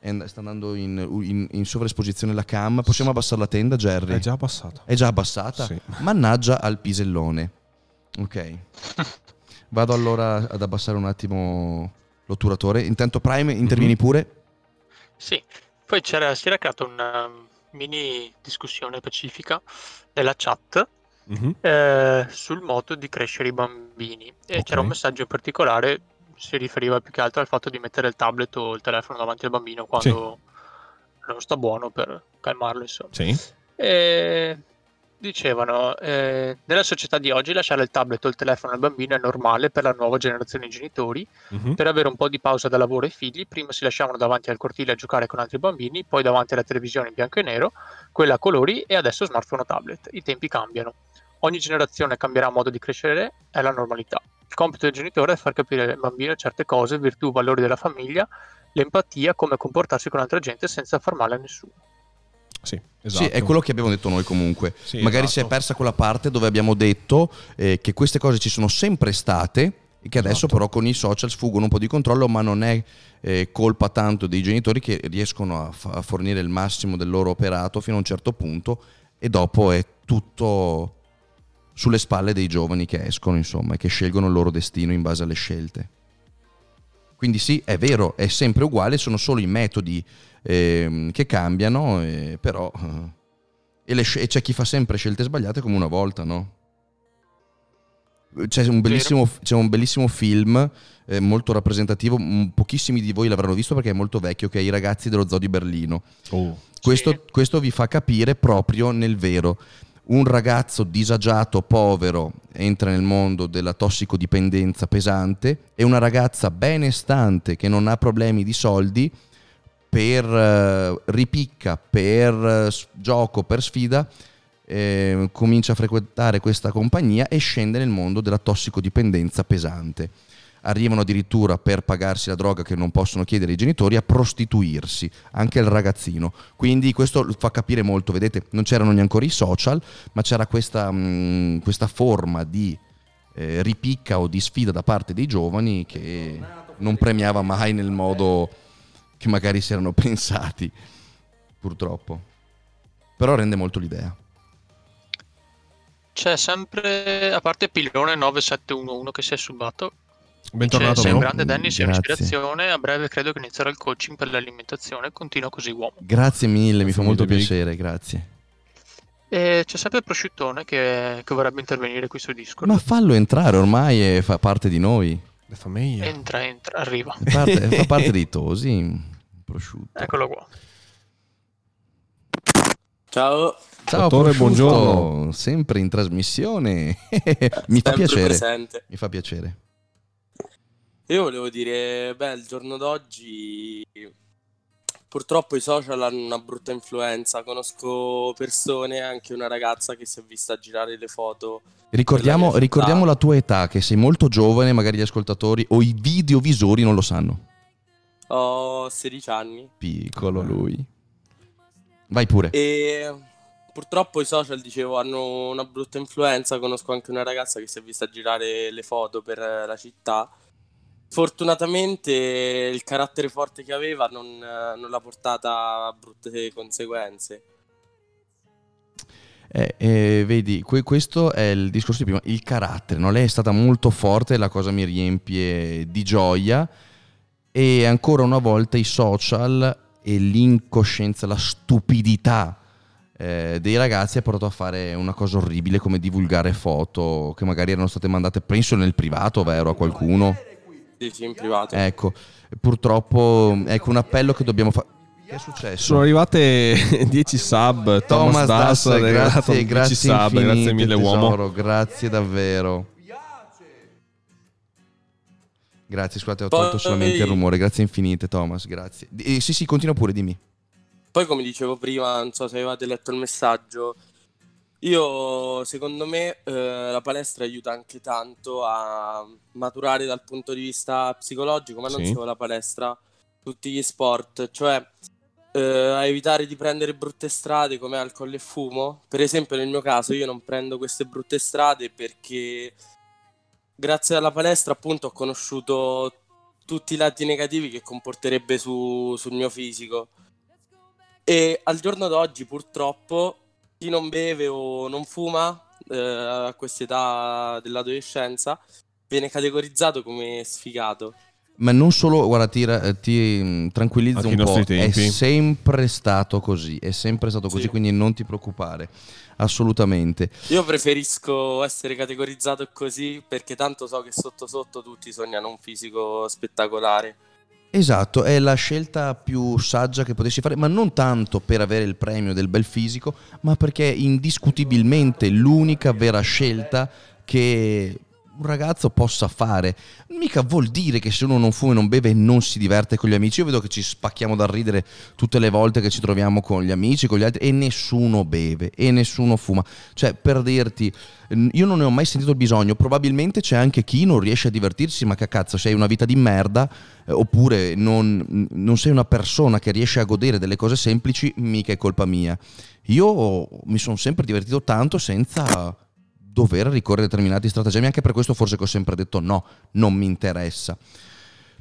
sta andando in, in- in sovraesposizione la cam. Possiamo abbassare la tenda, Jerry? È già abbassato. È già abbassata? Sì. Mannaggia al pisellone. Ok. Vado allora ad abbassare un attimo l'otturatore. Intanto Prime, intervieni Mhm. pure. Sì, poi c'era, si era creata una mini discussione pacifica nella chat Mhm. eh, sul modo di crescere i bambini e Ok. c'era un messaggio in particolare, si riferiva più che altro al fatto di mettere il tablet o il telefono davanti al bambino quando non sta buono per calmarlo, insomma. Sì. E dicevano, eh, nella società di oggi lasciare il tablet o il telefono al bambino è normale per la nuova generazione di genitori Mhm. per avere un po' di pausa da lavoro ai figli, prima si lasciavano davanti al cortile a giocare con altri bambini, poi davanti alla televisione in bianco e nero, quella a colori e adesso smartphone o tablet. I tempi cambiano. Ogni generazione cambierà modo di crescere, è la normalità. Il compito del genitore è far capire al bambino certe cose, virtù, valori della famiglia, l'empatia, come comportarsi con altra gente senza far male a nessuno. Sì, esatto. Sì, è quello che abbiamo detto noi comunque. Sì, Magari esatto. si è persa quella parte dove abbiamo detto eh, che queste cose ci sono sempre state e che adesso Esatto. però con i social sfuggono un po' di controllo, ma non è eh, colpa tanto dei genitori che riescono a, fa- a fornire il massimo del loro operato fino a un certo punto e dopo è tutto sulle spalle dei giovani che escono, insomma, e che scelgono il loro destino in base alle scelte. Quindi sì, è vero, è sempre uguale, sono solo i metodi ehm, che cambiano, eh, però... eh, e, le e c'è chi fa sempre scelte sbagliate come una volta, no? C'è un bellissimo, c'è un bellissimo film eh, molto rappresentativo, pochissimi di voi l'avranno visto perché è molto vecchio, che è I ragazzi dello zoo di Berlino. Oh. Questo, Sì. questo vi fa capire proprio nel vero. Un ragazzo disagiato, povero, entra nel mondo della tossicodipendenza pesante e una ragazza benestante che non ha problemi di soldi, per eh, ripicca, per eh, gioco, per sfida, eh, comincia a frequentare questa compagnia e scende nel mondo della tossicodipendenza pesante. Arrivano addirittura per pagarsi la droga che non possono chiedere i genitori a prostituirsi, anche il ragazzino. Quindi questo fa capire molto, vedete, non c'erano neanche i social, ma c'era questa, mh, questa forma di eh, ripicca o di sfida da parte dei giovani che non premiava mai nel modo che magari si erano pensati, purtroppo. Però rende molto l'idea. C'è sempre, a parte Pilone 9711 che si è subato, Bentornato, sei un grande Danny, sei un'ispirazione. A breve credo che inizierò il coaching per l'alimentazione. Continua così, uomo. Grazie mille, mi fa molto piacere, grazie. E c'è sempre il prosciuttone che, che vorrebbe intervenire qui su Discord. Ma fallo entrare, ormai è- fa parte di noi. Le famiglie. Entra, entra, arriva. Parte- fa parte dei tosi. Prosciutto. Eccolo qua. Ciao, Ciao, Dottore, buongiorno. Sempre in trasmissione. Mi fa sempre piacere. presente. Mi fa piacere. Io volevo dire, beh, il giorno d'oggi purtroppo i social hanno una brutta influenza. Conosco persone, anche una ragazza che si è vista girare le foto. Ricordiamo, ricordiamo la tua età, che sei molto giovane, magari gli ascoltatori o i videovisori non lo sanno. Ho 16 anni Piccolo lui. Vai pure. e purtroppo i social, dicevo, hanno una brutta influenza. Conosco anche una ragazza che si è vista girare le foto per eh, la città. Fortunatamente il carattere forte che aveva non, eh, non l'ha portata a brutte conseguenze. Eh, eh, vedi, que- questo è il discorso di prima, il carattere, no? lei è stata molto forte, la cosa mi riempie di gioia e ancora una volta i social e l'incoscienza, la stupidità eh, dei ragazzi ha portato a fare una cosa orribile come divulgare foto che magari erano state mandate, penso nel privato, vero, a qualcuno. Sì, sì, in privato. Ecco, purtroppo, ecco un appello che dobbiamo fare. Che è successo? Sono arrivate 10 sub. Thomas, Thomas Das, Das, grazie, 10 grazie sub. infinite, grazie mille, uomo. tesoro, grazie davvero. Grazie, scusate, ho Poi- tolto solamente il rumore. Grazie infinite, Thomas, grazie. Di- eh, sì, sì, continua pure, dimmi. Poi, come dicevo prima, non so se avevate letto il messaggio, io secondo me eh, la palestra aiuta anche tanto a maturare dal punto di vista psicologico, ma non Sì. solo la palestra, tutti gli sport, cioè eh, a evitare di prendere brutte strade come alcol e fumo. Per esempio, nel mio caso, io non prendo queste brutte strade perché grazie alla palestra, appunto, ho conosciuto tutti i lati negativi che comporterebbe su- sul mio fisico. E al giorno d'oggi, purtroppo, chi non beve o non fuma eh, a quest'età dell'adolescenza viene categorizzato come sfigato. Ma non solo, guarda, ti, ra- ti, mm, tranquillizzo Anche un i po', è sempre stato così, è sempre stato così, Sì. quindi non ti preoccupare, assolutamente. Io preferisco essere categorizzato così perché tanto so che sotto sotto tutti sognano un fisico spettacolare. Esatto, è la scelta più saggia che potessi fare, ma non tanto per avere il premio del bel fisico, ma perché è indiscutibilmente l'unica vera scelta che un ragazzo possa fare. Mica vuol dire che se uno non fuma e non beve non si diverte con gli amici. Io vedo che ci spacchiamo dal ridere tutte le volte che ci troviamo con gli amici, con gli altri, e nessuno beve e nessuno fuma. Cioè, per dirti, io non ne ho mai sentito il bisogno. Probabilmente c'è anche chi non riesce a divertirsi, ma che cazzo, sei una vita di merda, eh, oppure non, non sei una persona che riesce a godere delle cose semplici, mica è colpa mia. Io mi sono sempre divertito tanto senza dover ricorrere a determinati stratagemmi, anche per questo forse che ho sempre detto no, non mi interessa.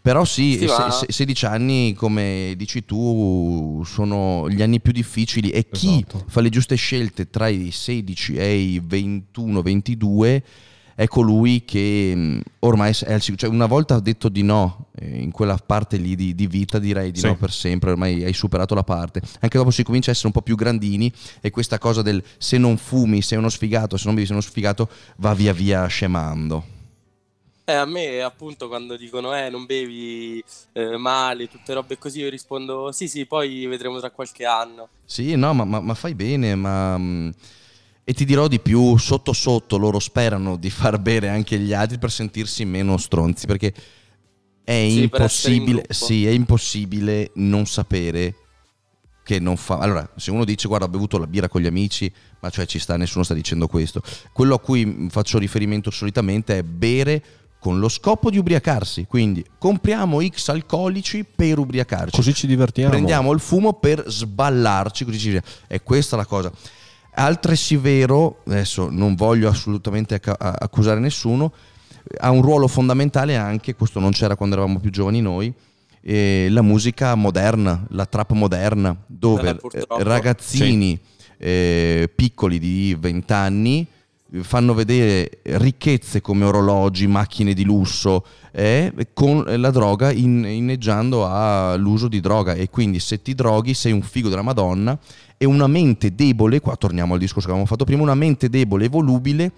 Però sì, Sì, ma- se- se- 16 anni, come dici tu, sono gli anni più difficili e chi Esatto. fa le giuste scelte tra i 16 e i 21-22 è colui che mh, ormai è al sicuro. Cioè, una volta detto di no eh, in quella parte lì di, di vita, direi di Sì. no per sempre, ormai hai superato la parte. Anche dopo si comincia a essere un po' più grandini e questa cosa del se non fumi sei uno sfigato, se non bevi sei uno sfigato, va via via scemando. Eh, a me appunto quando dicono eh non bevi eh, male, tutte robe così, io rispondo sì sì, poi vedremo tra qualche anno. Sì, no, ma, ma- ma fai bene, ma... E ti dirò di più, sotto sotto loro sperano di far bere anche gli altri per sentirsi meno stronzi, perché è Sì, per impossibile, gruppo. sì, è impossibile non sapere che non fa... Allora, se uno dice guarda ho bevuto la birra con gli amici, ma cioè ci sta, nessuno sta dicendo questo. Quello a cui faccio riferimento solitamente è bere con lo scopo di ubriacarsi, quindi compriamo X alcolici per ubriacarci. Così ci divertiamo. Prendiamo il fumo per sballarci, così ci È questa la cosa. Altresì vero, adesso non voglio assolutamente accusare nessuno, ha un ruolo fondamentale anche, questo non c'era quando eravamo più giovani noi, eh, la musica moderna, la trap moderna, dove Eh, purtroppo. eh, ragazzini eh, piccoli di 20 anni fanno vedere ricchezze come orologi, macchine di lusso, eh, con la droga in- inneggiando all'uso di droga e quindi se ti droghi sei un figo della Madonna e una mente debole, qua torniamo al discorso che avevamo fatto prima, una mente debole e volubile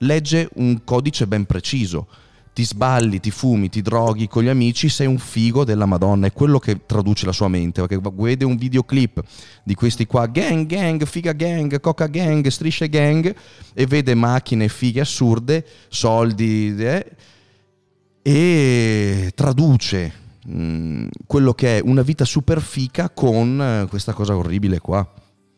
legge un codice ben preciso. Ti sballi, ti fumi, ti droghi con gli amici, sei un figo della Madonna, è quello che traduce la sua mente, perché vede un videoclip di questi qua, gang, gang, figa gang, coca gang, strisce gang, e vede macchine, fighe assurde, soldi, eh, e traduce mh, quello che è una vita super fica con eh, questa cosa orribile qua.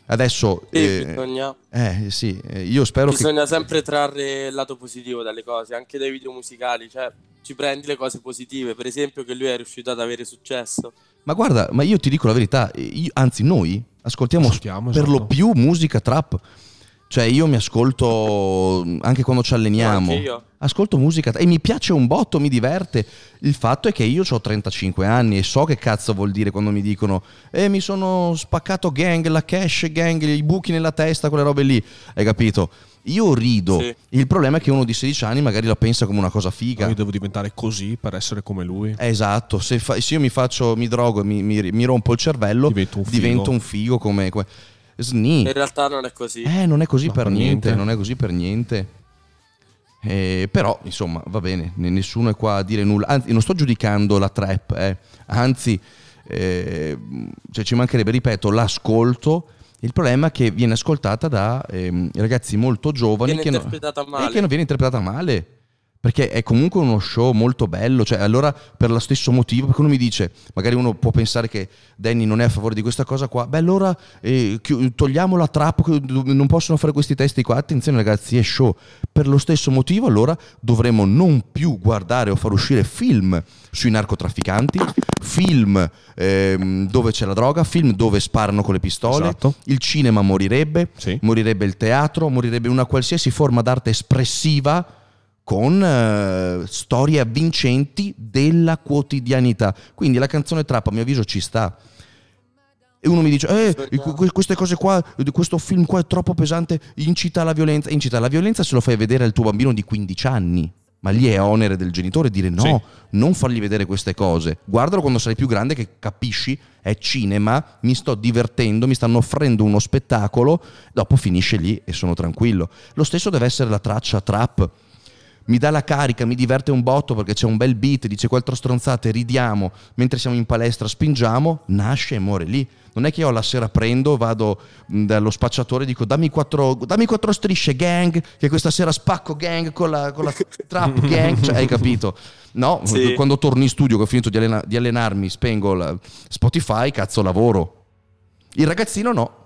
Adesso, Sì, eh, bisogna, eh, sì, eh, io spero che... bisogna sempre trarre il lato positivo dalle cose, anche dai video musicali, cioè ci prendi le cose positive, per esempio che lui è riuscito ad avere successo. Ma guarda, ma io ti dico la verità, io- anzi noi ascoltiamo, Ascoltiamo, per lo esatto. più musica trap. Cioè io mi ascolto anche quando ci alleniamo. Anche io. Ascolto musica e mi piace un botto, mi diverte. Il fatto è che io ho 35 anni e so che cazzo vuol dire quando mi dicono eh mi sono spaccato gang, la cash gang, i buchi nella testa, quelle robe lì. Hai capito? Io rido. Sì. Il problema è che uno di 16 anni magari la pensa come una cosa figa. Io devo diventare così per essere come lui. Esatto, se, fa- se io mi faccio, mi drogo e mi, mi- mi rompo il cervello, Divento un figo. divento un figo come... come... Sni. In realtà non è così. Eh, non è così No, per niente, niente. non è così per niente. Eh, però, insomma, va bene, ne- nessuno è qua a dire nulla. Anzi, non sto giudicando la trap, eh. anzi, eh, cioè, ci mancherebbe, ripeto, l'ascolto. Il problema è che viene ascoltata da ehm, ragazzi molto giovani Viene che, no- interpretata e male. che non viene interpretata male. Perché è comunque uno show molto bello, cioè allora per lo stesso motivo, perché uno mi dice, magari uno può pensare che Danny non è a favore di questa cosa qua, beh allora eh, togliamo la trap, che non possono fare questi testi qua, attenzione ragazzi è show, per lo stesso motivo allora dovremmo non più guardare o far uscire film sui narcotrafficanti, film ehm, dove c'è la droga, film dove sparano con le pistole, Esatto. il cinema morirebbe, Sì. morirebbe il teatro, morirebbe una qualsiasi forma d'arte espressiva con eh, storie avvincenti della quotidianità. Quindi la canzone trap a mio avviso ci sta. E uno mi dice, eh, queste cose qua, questo film qua è troppo pesante, incita alla violenza. Incita alla violenza se lo fai vedere al tuo bambino di 15 anni. Ma lì è onere del genitore dire no, Sì. non fargli vedere queste cose. Guardalo quando sarai più grande che capisci, è cinema, mi sto divertendo, mi stanno offrendo uno spettacolo, dopo finisce lì e sono tranquillo. Lo stesso deve essere la traccia trap. Mi dà la carica, mi diverte un botto perché c'è un bel beat, dice quattro stronzate, ridiamo, mentre siamo in palestra spingiamo, nasce e muore lì. Non è che io la sera prendo, vado dallo spacciatore e dico dammi quattro, dammi quattro strisce gang, che questa sera spacco gang con la, con la trap gang, cioè, hai capito? No, Sì. quando torno in studio che ho finito di, allena- di allenarmi, spengo la- Spotify, cazzo lavoro. Il ragazzino no.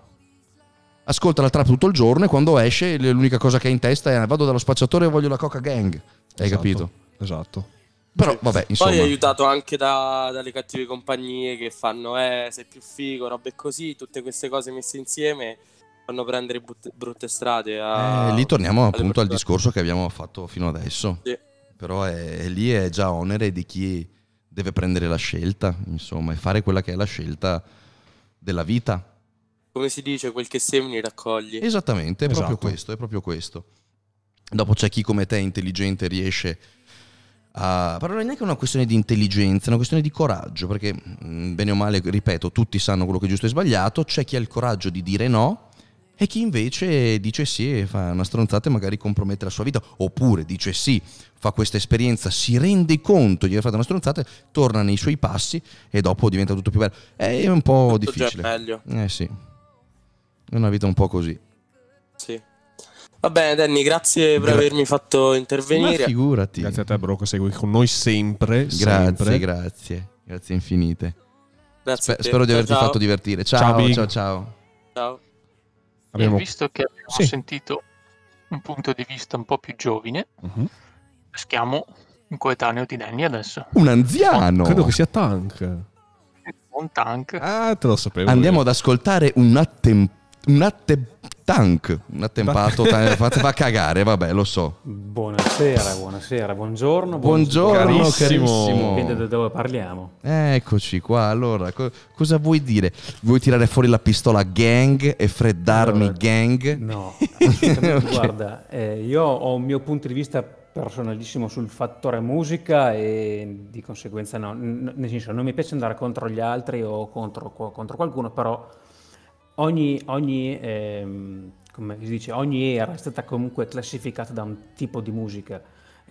Ascolta la trap tutto il giorno e quando esce l'unica cosa che ha in testa è vado dallo spacciatore e voglio la coca gang. Hai Esatto, capito? Esatto. Però vabbè, insomma. Poi è aiutato anche da- dalle cattive compagnie che fanno, eh, sei più figo, robe così, tutte queste cose messe insieme fanno prendere but- brutte strade. A... Eh, lì torniamo appunto al discorso che abbiamo fatto fino adesso. Sì. Però è, lì è già onere di chi deve prendere la scelta, insomma, e fare quella che è la scelta della vita. Come si dice, quel che semini raccogli. Esattamente, è proprio Esatto. questo, è proprio questo. Dopo c'è chi come te intelligente riesce a... Però non è neanche una questione di intelligenza, è una questione di coraggio, perché mh, bene o male, ripeto, tutti sanno quello che è giusto e sbagliato, c'è chi ha il coraggio di dire no e chi invece dice sì e fa una stronzata e magari compromette la sua vita, oppure dice sì, fa questa esperienza, si rende conto di aver fatto una stronzata, torna nei suoi passi e dopo diventa tutto più bello. È un po' Tutto già difficile. meglio. Eh sì, è una vita un po' così. Sì. Va bene, Danny, grazie per Gra- avermi fatto Ma intervenire. figurati. Grazie a te, bro, che segui con noi sempre. Grazie, sempre. grazie. Grazie infinite. Grazie a Spe- te. spero di averti Ciao, fatto divertire. Ciao, Ciao, ciao, ciao. Ciao. Abbiamo- E visto che abbiamo Sì. sentito un punto di vista un po' più giovane, Mhm. peschiamo un coetaneo di Danny adesso. Un anziano. Credo che sia Tank. Un tank. Ah, te lo sapevo. Andiamo io. ad ascoltare un attem- un atte- tank. Un attempato. ta- fa, fa cagare, vabbè, lo so. Buonasera, buonasera, buongiorno. Buongiorno, Carissimo. carissimo. Dipende da dove parliamo. Eccoci qua. Allora, co- cosa vuoi dire? Vuoi tirare fuori la pistola gang e freddarmi Allora, gang? No, assolutamente. Ok. guarda, eh, io ho un mio punto di vista personalissimo sul fattore musica e di conseguenza no, N- nel senso non mi piace andare contro gli altri o contro, contro qualcuno, però ogni, ogni, ehm, dice, ogni era è stata comunque classificata da un tipo di musica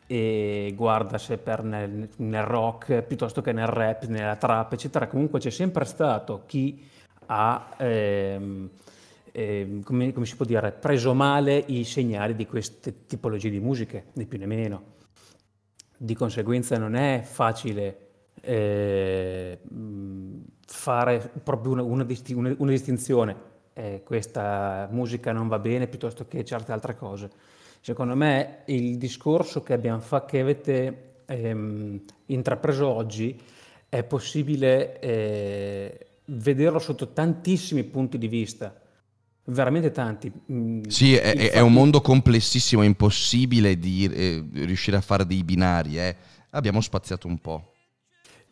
e guarda se per nel, nel rock piuttosto che nel rap, nella trap, eccetera, comunque c'è sempre stato chi ha, ehm, ehm, come, come si può dire, preso male i segnali di queste tipologie di musiche, né più né meno. Di conseguenza non è facile eh, fare proprio una, una disti- una- una distinzione. Eh, questa musica non va bene piuttosto che certe altre cose. Secondo me il discorso che, abbiamo fa- che avete ehm, intrapreso oggi è possibile eh, vederlo sotto tantissimi punti di vista, veramente tanti. Mm, Sì, è, è- è infatti- un mondo complessissimo, è impossibile di eh, riuscire a fare dei binari. eh. Abbiamo spaziato un po'.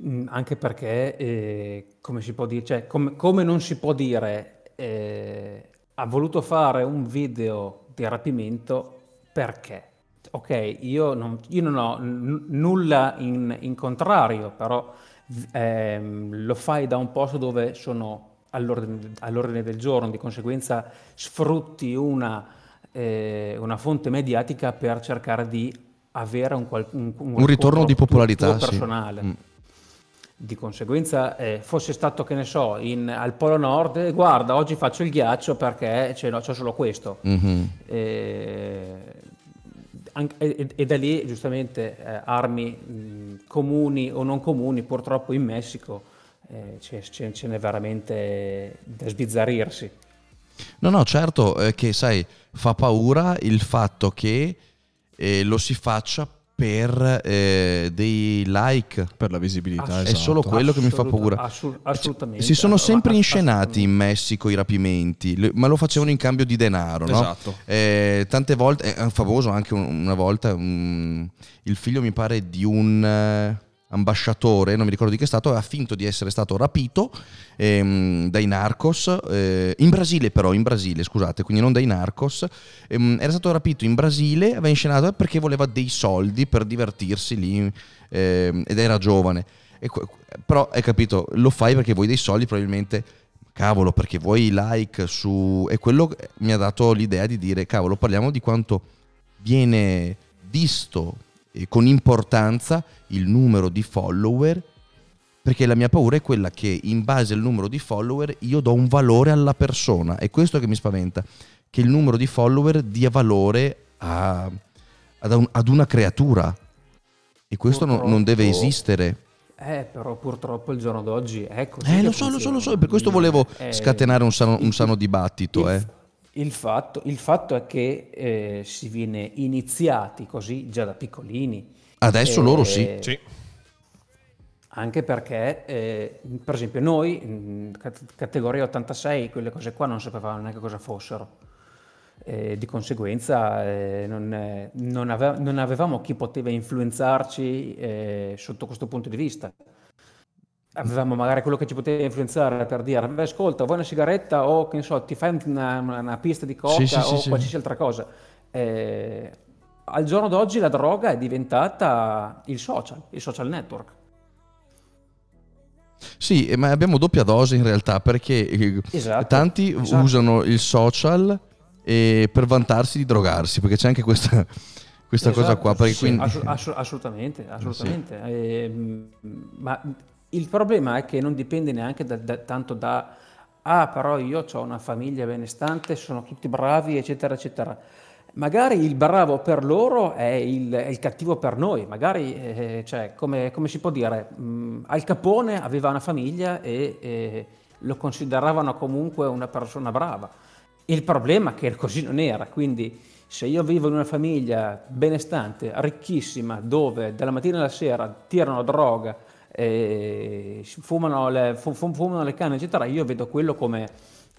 Mm, Anche perché, eh, come si può dire, cioè, come, come non si può dire, eh, ha voluto fare un video di rapimento perché? Ok, io non, io non ho n- nulla in, in contrario, però ehm, lo fai da un posto dove sono all'ordine, all'ordine del giorno, di conseguenza sfrutti una, eh, una fonte mediatica per cercare di avere un, qual- un, Un ritorno riscontro di popolarità, sì. personale. Mm. Di conseguenza, eh, fosse stato, che ne so, in- al Polo Nord, eh, guarda, oggi faccio il ghiaccio perché c'è, no, c'è solo questo. Mhm. Eh, anche- e, e da lì, giustamente, eh, armi mh, comuni o non comuni, purtroppo in Messico eh, c'è, c'è- ce n'è veramente da sbizzarrirsi. No, no, certo eh, che sai, fa paura il fatto che lo si faccia per eh, dei like. Per la visibilità, Ass- È esatto. solo quello che mi fa paura. assu- assolutamente. Si sono sempre Ass- inscenati in Messico i rapimenti, le- ma lo facevano in cambio di denaro, no? Esatto. Eh, tante volte, è famoso anche un- una volta, un- il figlio mi pare di un eh, ambasciatore, non mi ricordo di che stato, aveva finto di essere stato rapito ehm, dai narcos, eh, in Brasile però, in Brasile, scusate, quindi non dai narcos, ehm, era stato rapito in Brasile, aveva inscenato perché voleva dei soldi per divertirsi lì ehm, ed era giovane. E, però hai capito, lo fai perché vuoi dei soldi probabilmente cavolo, perché vuoi like su... E quello mi ha dato l'idea di dire, cavolo, parliamo di quanto viene visto con importanza il numero di follower, perché la mia paura è quella che in base al numero di follower io do un valore alla persona. È questo che mi spaventa, che il numero di follower dia valore a, ad, un, ad, una creatura. E questo non, non deve esistere. Eh, però purtroppo il giorno d'oggi è così. Eh, lo so, lo so, lo so, per questo volevo eh, scatenare un sano, un sano dibattito. Eh. Il, fatto, il, fatto, è che eh, si viene iniziati così già da piccolini. Adesso loro sì. sì. Anche perché, eh, per esempio, noi, categoria 86, quelle cose qua non sapevamo neanche cosa fossero. Eh, di conseguenza eh, non, eh, non, ave- non, avevamo chi poteva influenzarci eh, sotto questo punto di vista. Avevamo magari quello che ci poteva influenzare per dire, beh ascolta, vuoi una sigaretta o che ne so, ti fai una, una pista di coca sì, sì, o sì, qualsiasi altra cosa. Eh, al giorno d'oggi la droga è diventata il social, il social network. Sì, ma abbiamo doppia dose in realtà perché eh, esatto, tanti esatto. usano il social e per vantarsi di drogarsi, perché c'è anche questa, questa esatto, cosa qua. Sì, quindi... ass- assolutamente, assolutamente. Sì. Eh, ma il problema è che non dipende neanche da, da, tanto da, ah però io ho una famiglia benestante, sono tutti bravi, eccetera, eccetera. Magari il bravo per loro è il, è il cattivo per noi, magari, eh, cioè, come, come, si può dire, mh, mm, Al Capone aveva una famiglia e, e lo consideravano comunque una persona brava. Il problema è che così non era, quindi se io vivo in una famiglia benestante, ricchissima, dove dalla mattina alla sera tirano droga, eh, fumano, le, fumano, le, canne, eccetera, io vedo quello come,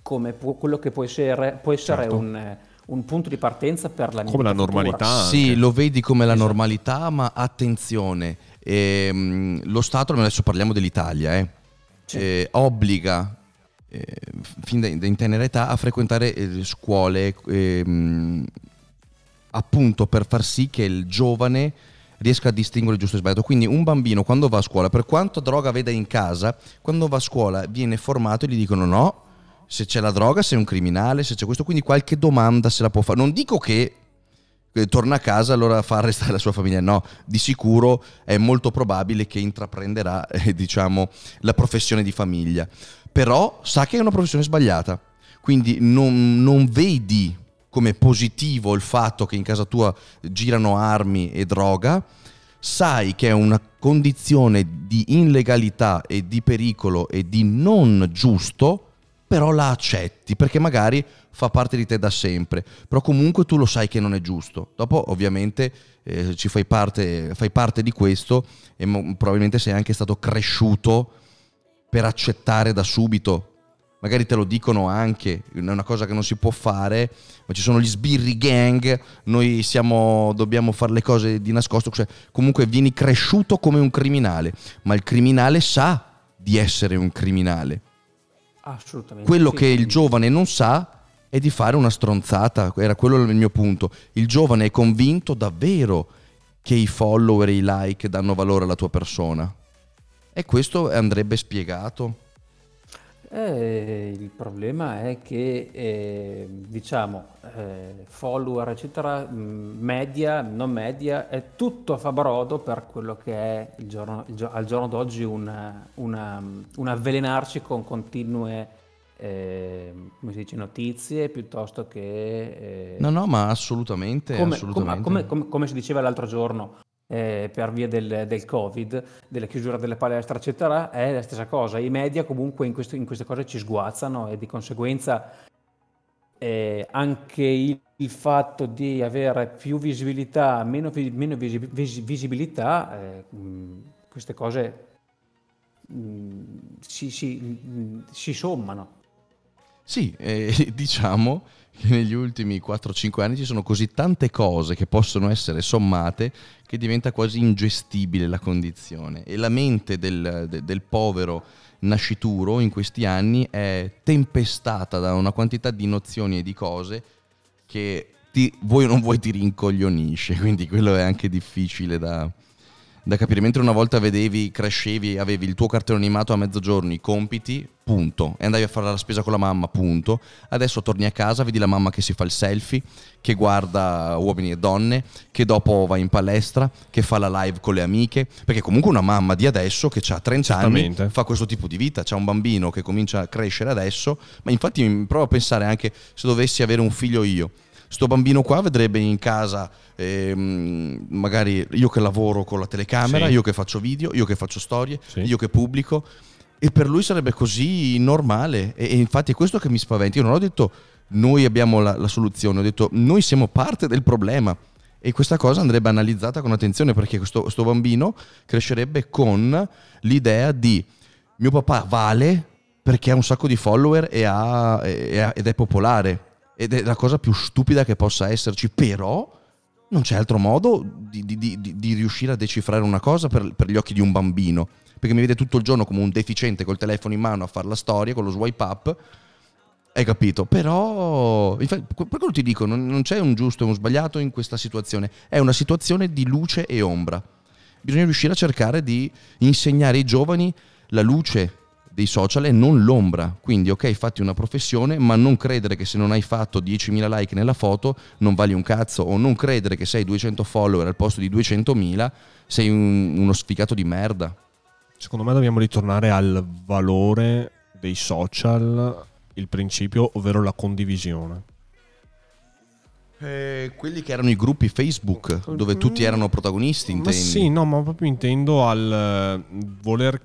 come quello che può essere, può essere certo. un, un, punto di partenza per la mia Come la normalità. Sì, lo vedi come la esatto. normalità, ma attenzione, ehm, lo Stato, adesso parliamo dell'Italia, eh, sì. eh, obbliga eh, fin da, in tenera età a frequentare eh, scuole ehm, appunto per far sì che il giovane riesca a distinguere giusto e sbagliato. Quindi un bambino quando va a scuola, per quanto droga veda in casa, quando va a scuola viene formato e gli dicono no, se c'è la droga sei un criminale, se c'è questo, quindi qualche domanda se la può fare. Non dico che eh, torna a casa allora fa arrestare la sua famiglia, no, di sicuro è molto probabile che intraprenderà eh, diciamo, la professione di famiglia però sa che è una professione sbagliata. Quindi non, non vedi come positivo il fatto che in casa tua girano armi e droga, sai che è una condizione di illegalità e di pericolo e di non giusto, però la accetti perché magari fa parte di te da sempre, però comunque tu lo sai che non è giusto. Dopo ovviamente eh, ci fai parte, fai parte di questo e mo- probabilmente sei anche stato cresciuto per accettare da subito. Magari te lo dicono anche, è una cosa che non si può fare, ma ci sono gli sbirri gang, noi siamo, dobbiamo fare le cose di nascosto, cioè comunque vieni cresciuto come un criminale, ma il criminale sa di essere un criminale. Assolutamente. Quello sì, che il giovane non sa è di fare una stronzata, era quello il mio punto. Il giovane è convinto davvero che i follower e i like danno valore alla tua persona. E questo andrebbe spiegato? Eh, il problema è che, eh, diciamo, eh, follower, eccetera, mm, media, non media, è tutto a fabrodo per quello che è il giorno, il, al giorno d'oggi un, una, un avvelenarci con continue eh, come si dice, notizie piuttosto che... Eh, no, no, ma assolutamente. Come, assolutamente. Come, come, come, si diceva l'altro giorno, eh, per via del, del, Covid, della chiusura delle palestre, eccetera, è la stessa cosa. I media comunque in, questo, in queste cose ci sguazzano e di conseguenza eh, anche il, il, fatto di avere più visibilità, meno, meno visi, vis, visibilità, eh, mh, queste cose mh, si, si, mh, si sommano. Sì, eh, diciamo che negli ultimi 4-5 anni ci sono così tante cose che possono essere sommate che diventa quasi ingestibile la condizione. E la mente del, de, del povero nascituro in questi anni è tempestata da una quantità di nozioni e di cose che ti, vuoi o non vuoi ti rincoglionisce, quindi quello è anche difficile da, da capire. Mentre una volta vedevi, crescevi, avevi il tuo cartone animato a mezzogiorno, i compiti, punto. E andavi a fare la spesa con la mamma, punto. Adesso torni a casa, vedi la mamma che si fa il selfie, che guarda uomini e donne, che dopo va in palestra, che fa la live con le amiche. Perché comunque una mamma di adesso che ha 30 anni fa questo tipo di vita. C'è un bambino che comincia a crescere adesso. Ma infatti provo a pensare anche se dovessi avere un figlio io sto bambino qua vedrebbe in casa ehm, magari io che lavoro con la telecamera, sì. io che faccio video, io che faccio storie, sì. io che pubblico e per lui sarebbe così normale e, e, infatti è questo che mi spaventa. Io non ho detto noi abbiamo la, la soluzione, ho detto noi siamo parte del problema. E questa cosa andrebbe analizzata con attenzione perché questo, questo bambino crescerebbe con l'idea di mio papà vale perché ha un sacco di follower e ha, e ha, ed è popolare ed è la cosa più stupida che possa esserci, però non c'è altro modo di, di, di, di riuscire a decifrare una cosa per, per, gli occhi di un bambino, perché mi vede tutto il giorno come un deficiente col telefono in mano a fare la storia, con lo swipe up, hai capito? Però, infatti, per quello ti dico, non, non c'è un giusto e un sbagliato in questa situazione, è una situazione di luce e ombra. Bisogna riuscire a cercare di insegnare ai giovani la luce dei social è non l'ombra. Quindi, ok, fatti una professione, ma non credere che se non hai fatto 10.000 like nella foto non vali un cazzo, o non credere che sei 200 follower al posto di 200.000, sei un, uno sfigato di merda. Secondo me dobbiamo ritornare al valore dei social, il principio, ovvero la condivisione. Eh, quelli che erano i gruppi Facebook dove tutti erano protagonisti, intendi? Ma sì, no, ma proprio intendo al uh, voler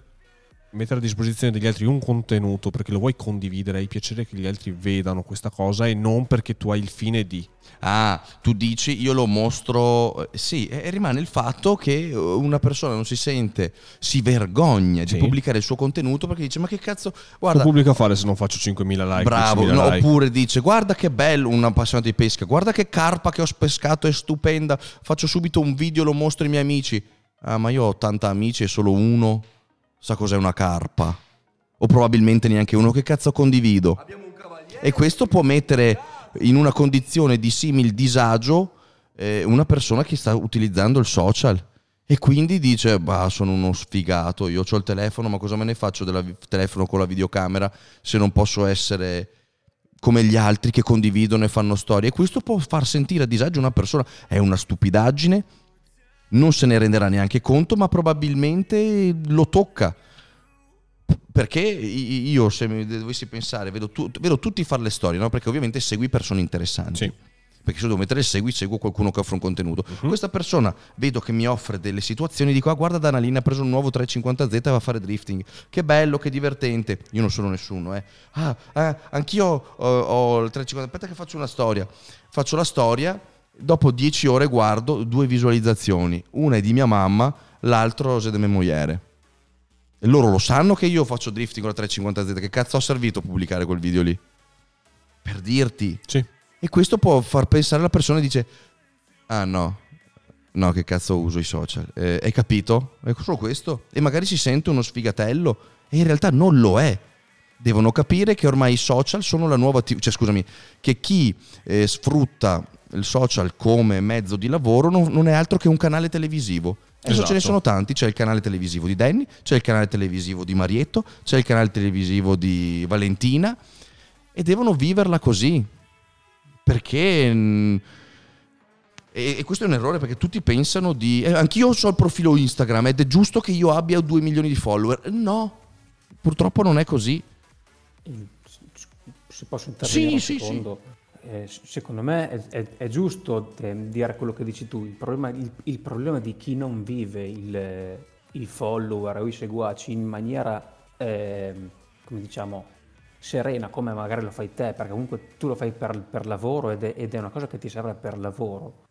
mettere a disposizione degli altri un contenuto perché lo vuoi condividere, hai piacere che gli altri vedano questa cosa e non perché tu hai il fine di. Ah, tu dici io lo mostro, eh, sì, e rimane il fatto che eh, una persona non si sente, si vergogna sì. di pubblicare il suo contenuto perché dice ma che cazzo, guarda... Che pubblico a fare se non faccio 5.000 like? Bravo, no, like. oppure dice guarda che bello, un appassionato di pesca, guarda che carpa che ho pescato, è stupenda, faccio subito un video, lo mostro ai miei amici. Ah, ma io ho 80 amici e solo uno sa cos'è una carpa. O probabilmente neanche uno che cazzo condivido. E questo può mettere in una condizione di simil disagio eh, una persona che sta utilizzando il social. E quindi dice, bah, sono uno sfigato, io ho il telefono, ma cosa me ne faccio del telefono con la videocamera se non posso essere come gli altri che condividono e fanno storie? E questo può far sentire a disagio una persona. È una stupidaggine, non se ne renderà neanche conto, ma probabilmente lo tocca. Perché io, se dovessi pensare, vedo, tu, vedo tutti fare le storie, no? perché ovviamente segui persone interessanti. Sì. Perché se devo mettere segui, seguo qualcuno che offre un contenuto. Uh-huh. Questa persona vedo che mi offre delle situazioni, dico: ah, guarda, Danalina ha preso un nuovo 350Z e va a fare drifting. Che bello, che divertente. Io non sono nessuno, eh. Ah, ah anch'io ho, ho il 350. Aspetta, che faccio una storia. Faccio la storia dopo dieci ore guardo due visualizzazioni, una è di mia mamma, l'altro è di mia moglie. E loro lo sanno che io faccio drifting con la 350Z, che cazzo ha servito pubblicare quel video lì? Per dirti. Sì. E questo può far pensare alla persona e dice, ah no, no che cazzo uso i social, eh, hai capito? È solo questo. E magari si sente uno sfigatello e in realtà non lo è devono capire che ormai i social sono la nuova TV, cioè scusami, che chi eh, sfrutta il social come mezzo di lavoro non, non è altro che un canale televisivo. Adesso esatto. ce ne esatto. sono tanti, c'è il canale televisivo di Danny, c'è il canale televisivo di Marietto, c'è il canale televisivo di Valentina e devono viverla così. Perché... Mm, e, questo è un errore perché tutti pensano di... Eh, anch'io ho il profilo Instagram ed è giusto che io abbia 2 milioni di follower. No, purtroppo non è così. Se posso intervenire sì, un secondo. Sì, sì eh, secondo me è, è, è giusto eh, dire quello che dici tu, il problema, il, il problema di chi non vive il, il, follower o i seguaci in maniera, eh, come diciamo, serena come magari lo fai te, perché comunque tu lo fai per, per lavoro ed è, ed è, una cosa che ti serve per lavoro.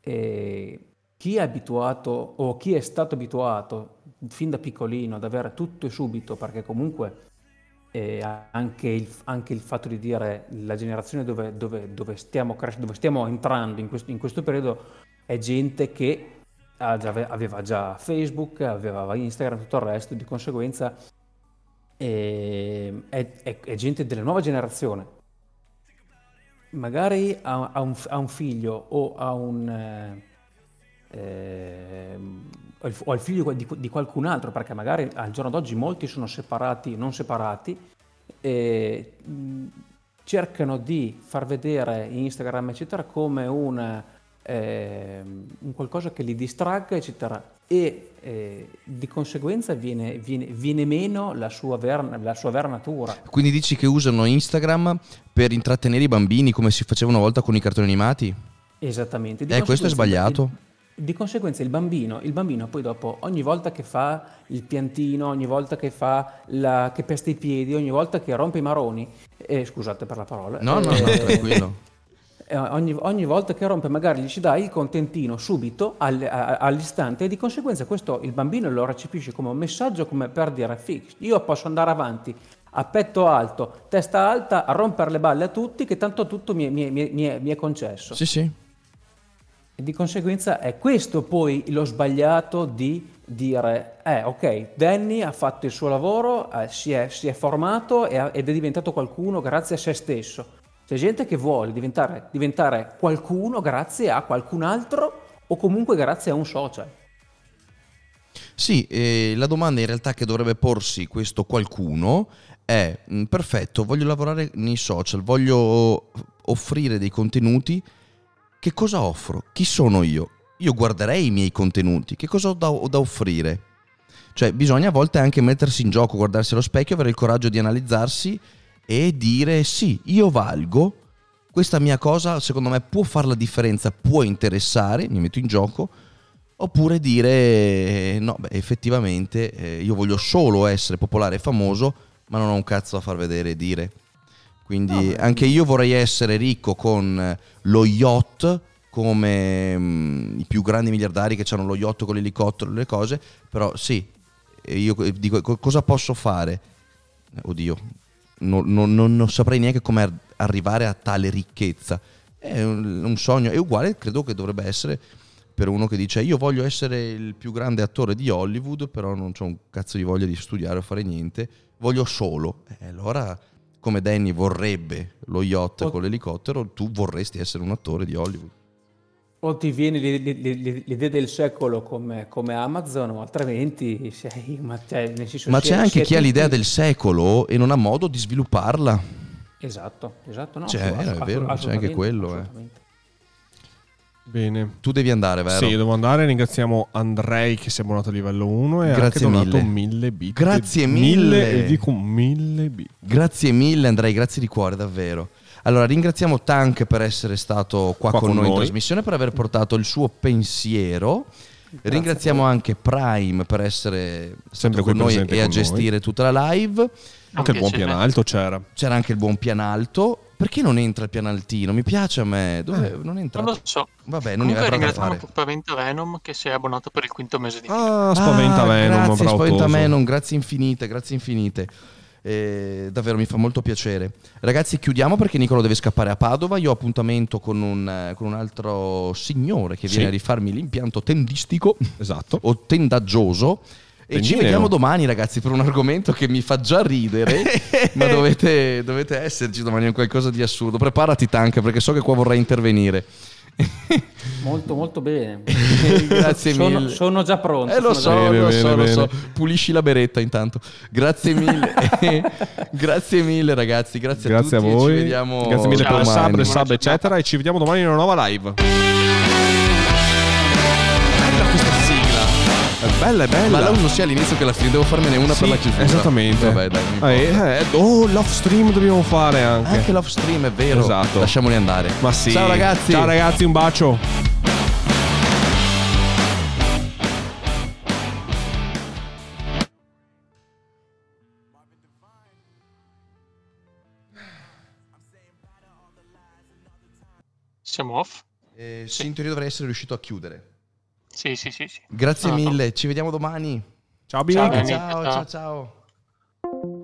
E chi è abituato o chi è stato abituato fin da piccolino ad avere tutto e subito, perché comunque anche il, anche il fatto di dire la generazione dove, dove, dove stiamo, dove stiamo entrando in questo, in questo periodo è gente che aveva già Facebook, aveva Instagram, tutto il resto, di conseguenza è, è, è gente della nuova generazione. Magari ha, ha, un, ha un, figlio o ha un... Eh, o al figlio di, di, qualcun altro, perché magari al giorno d'oggi molti sono separati, non separati, e cercano di far vedere Instagram, eccetera, come un, eh, un qualcosa che li distragga, eccetera, e eh, di conseguenza viene, viene, viene meno la sua, vera, la sua, vera, natura. Quindi dici che usano Instagram per intrattenere i bambini come si faceva una volta con i cartoni animati? Esattamente. Di eh, questo è sbagliato. Il, di conseguenza il bambino, il bambino poi dopo ogni volta che fa il piantino, ogni volta che fa la, che pesta i piedi, ogni volta che rompe i maroni, eh, scusate per la parola. No, no, no, eh, tranquillo. Eh, ogni, ogni, volta che rompe magari gli ci dai il contentino subito all, a, all'istante e di conseguenza questo il bambino lo recepisce come un messaggio come per dire fix, io posso andare avanti a petto alto, testa alta, a rompere le balle a tutti che tanto tutto mi, mi, mi, mi è concesso. Sì, sì. E di conseguenza è questo poi lo sbagliato di dire, eh ok, Danny ha fatto il suo lavoro, eh, si, è, si, è, formato ed è diventato qualcuno grazie a se stesso. C'è gente che vuole diventare, diventare qualcuno grazie a qualcun altro o comunque grazie a un social. Sì, eh, la domanda in realtà che dovrebbe porsi questo qualcuno è, mm, perfetto, voglio lavorare nei social, voglio offrire dei contenuti che cosa offro? Chi sono io? Io guarderei i miei contenuti, che cosa ho da, ho da offrire? Cioè bisogna a volte anche mettersi in gioco, guardarsi allo specchio, avere il coraggio di analizzarsi e dire sì, io valgo, questa mia cosa secondo me può fare la differenza, può interessare, mi metto in gioco, oppure dire no, beh, effettivamente eh, io voglio solo essere popolare e famoso, ma non ho un cazzo da far vedere e dire. Quindi no, anche io vorrei essere ricco con lo yacht come mh, mm, i più grandi miliardari che hanno lo yacht con l'elicottero e le cose, però sì, io dico cosa posso fare? Oddio, non, non, non saprei neanche come arrivare a tale ricchezza. È un, un sogno, è uguale, credo che dovrebbe essere per uno che dice io voglio essere il più grande attore di Hollywood, però non ho un cazzo di voglia di studiare o fare niente, voglio solo. E allora come Danny vorrebbe lo yacht o... con l'elicottero, tu vorresti essere un attore di Hollywood. O ti viene l'idea del secolo come, come Amazon, o altrimenti sei... Ma, cioè, senso, ma c'è anche chi ha l'idea del secolo e non ha modo di svilupparla. Esatto, esatto. No, cioè, è vero, c'è anche quello. Eh. Bene. Tu devi andare, vero? Sì, devo andare. Ringraziamo Andrei che si è abbonato a livello 1 e Grazie ha donato mille bit. Grazie mille. mille. E dico mille bit. Grazie mille Andrei, grazie di cuore, davvero. Allora, ringraziamo Tank per essere stato qua, qua con, con, noi in trasmissione, per aver portato il suo pensiero. Grazie Ringraziamo anche Prime per essere sempre con noi e a gestire noi. tutta la live. Anche il buon pianalto c'era. C'era anche il buon pianalto. Perché non entra il pianaltino? Mi piace a me. Dove eh, non entra? Non lo so. Vabbè, non Comunque ringraziamo Spaventa Venom che si è abbonato per il quinto mese di Ah, Spaventa ah, Venom, grazie Spaventa Venom, grazie infinite, grazie infinite. Eh, davvero mi fa molto piacere. Ragazzi, chiudiamo perché Nicolo deve scappare a Padova. Io ho appuntamento con un, con un altro signore che viene sì. a rifarmi l'impianto tendistico esatto. o tendaggioso. E ci vediamo domani, ragazzi, per un argomento che mi fa già ridere. ma dovete, dovete esserci domani, è qualcosa di assurdo. Preparati, Tank, perché so che qua vorrai intervenire. Molto molto bene. Grazie sono, mille. sono già pronto eh, lo so, bene, lo, bene, so bene. lo so pulisci la beretta intanto. Grazie mille grazie mille ragazzi. Grazie, grazie a, tutti, a voi. vediamo grazie mille per il sub, sub eccetera e ci vediamo domani in una nuova live È bella, è bella. Ma la uno sia all'inizio che alla fine, devo farmene una sì, per la chiusura. Esattamente. Vabbè, dai, eh, eh, oh, l'off stream dobbiamo fare anche. Anche l'off stream, è vero. Esatto. Lasciamoli andare. Ma sì. Ciao ragazzi. Ciao ragazzi, un bacio. Siamo off? Eh, sì. In teoria dovrei essere riuscito a chiudere. Sì, sì, sì. sì. Grazie no, mille, no. ci vediamo domani. Ciao, Bill. Ciao, ciao, ciao. ciao.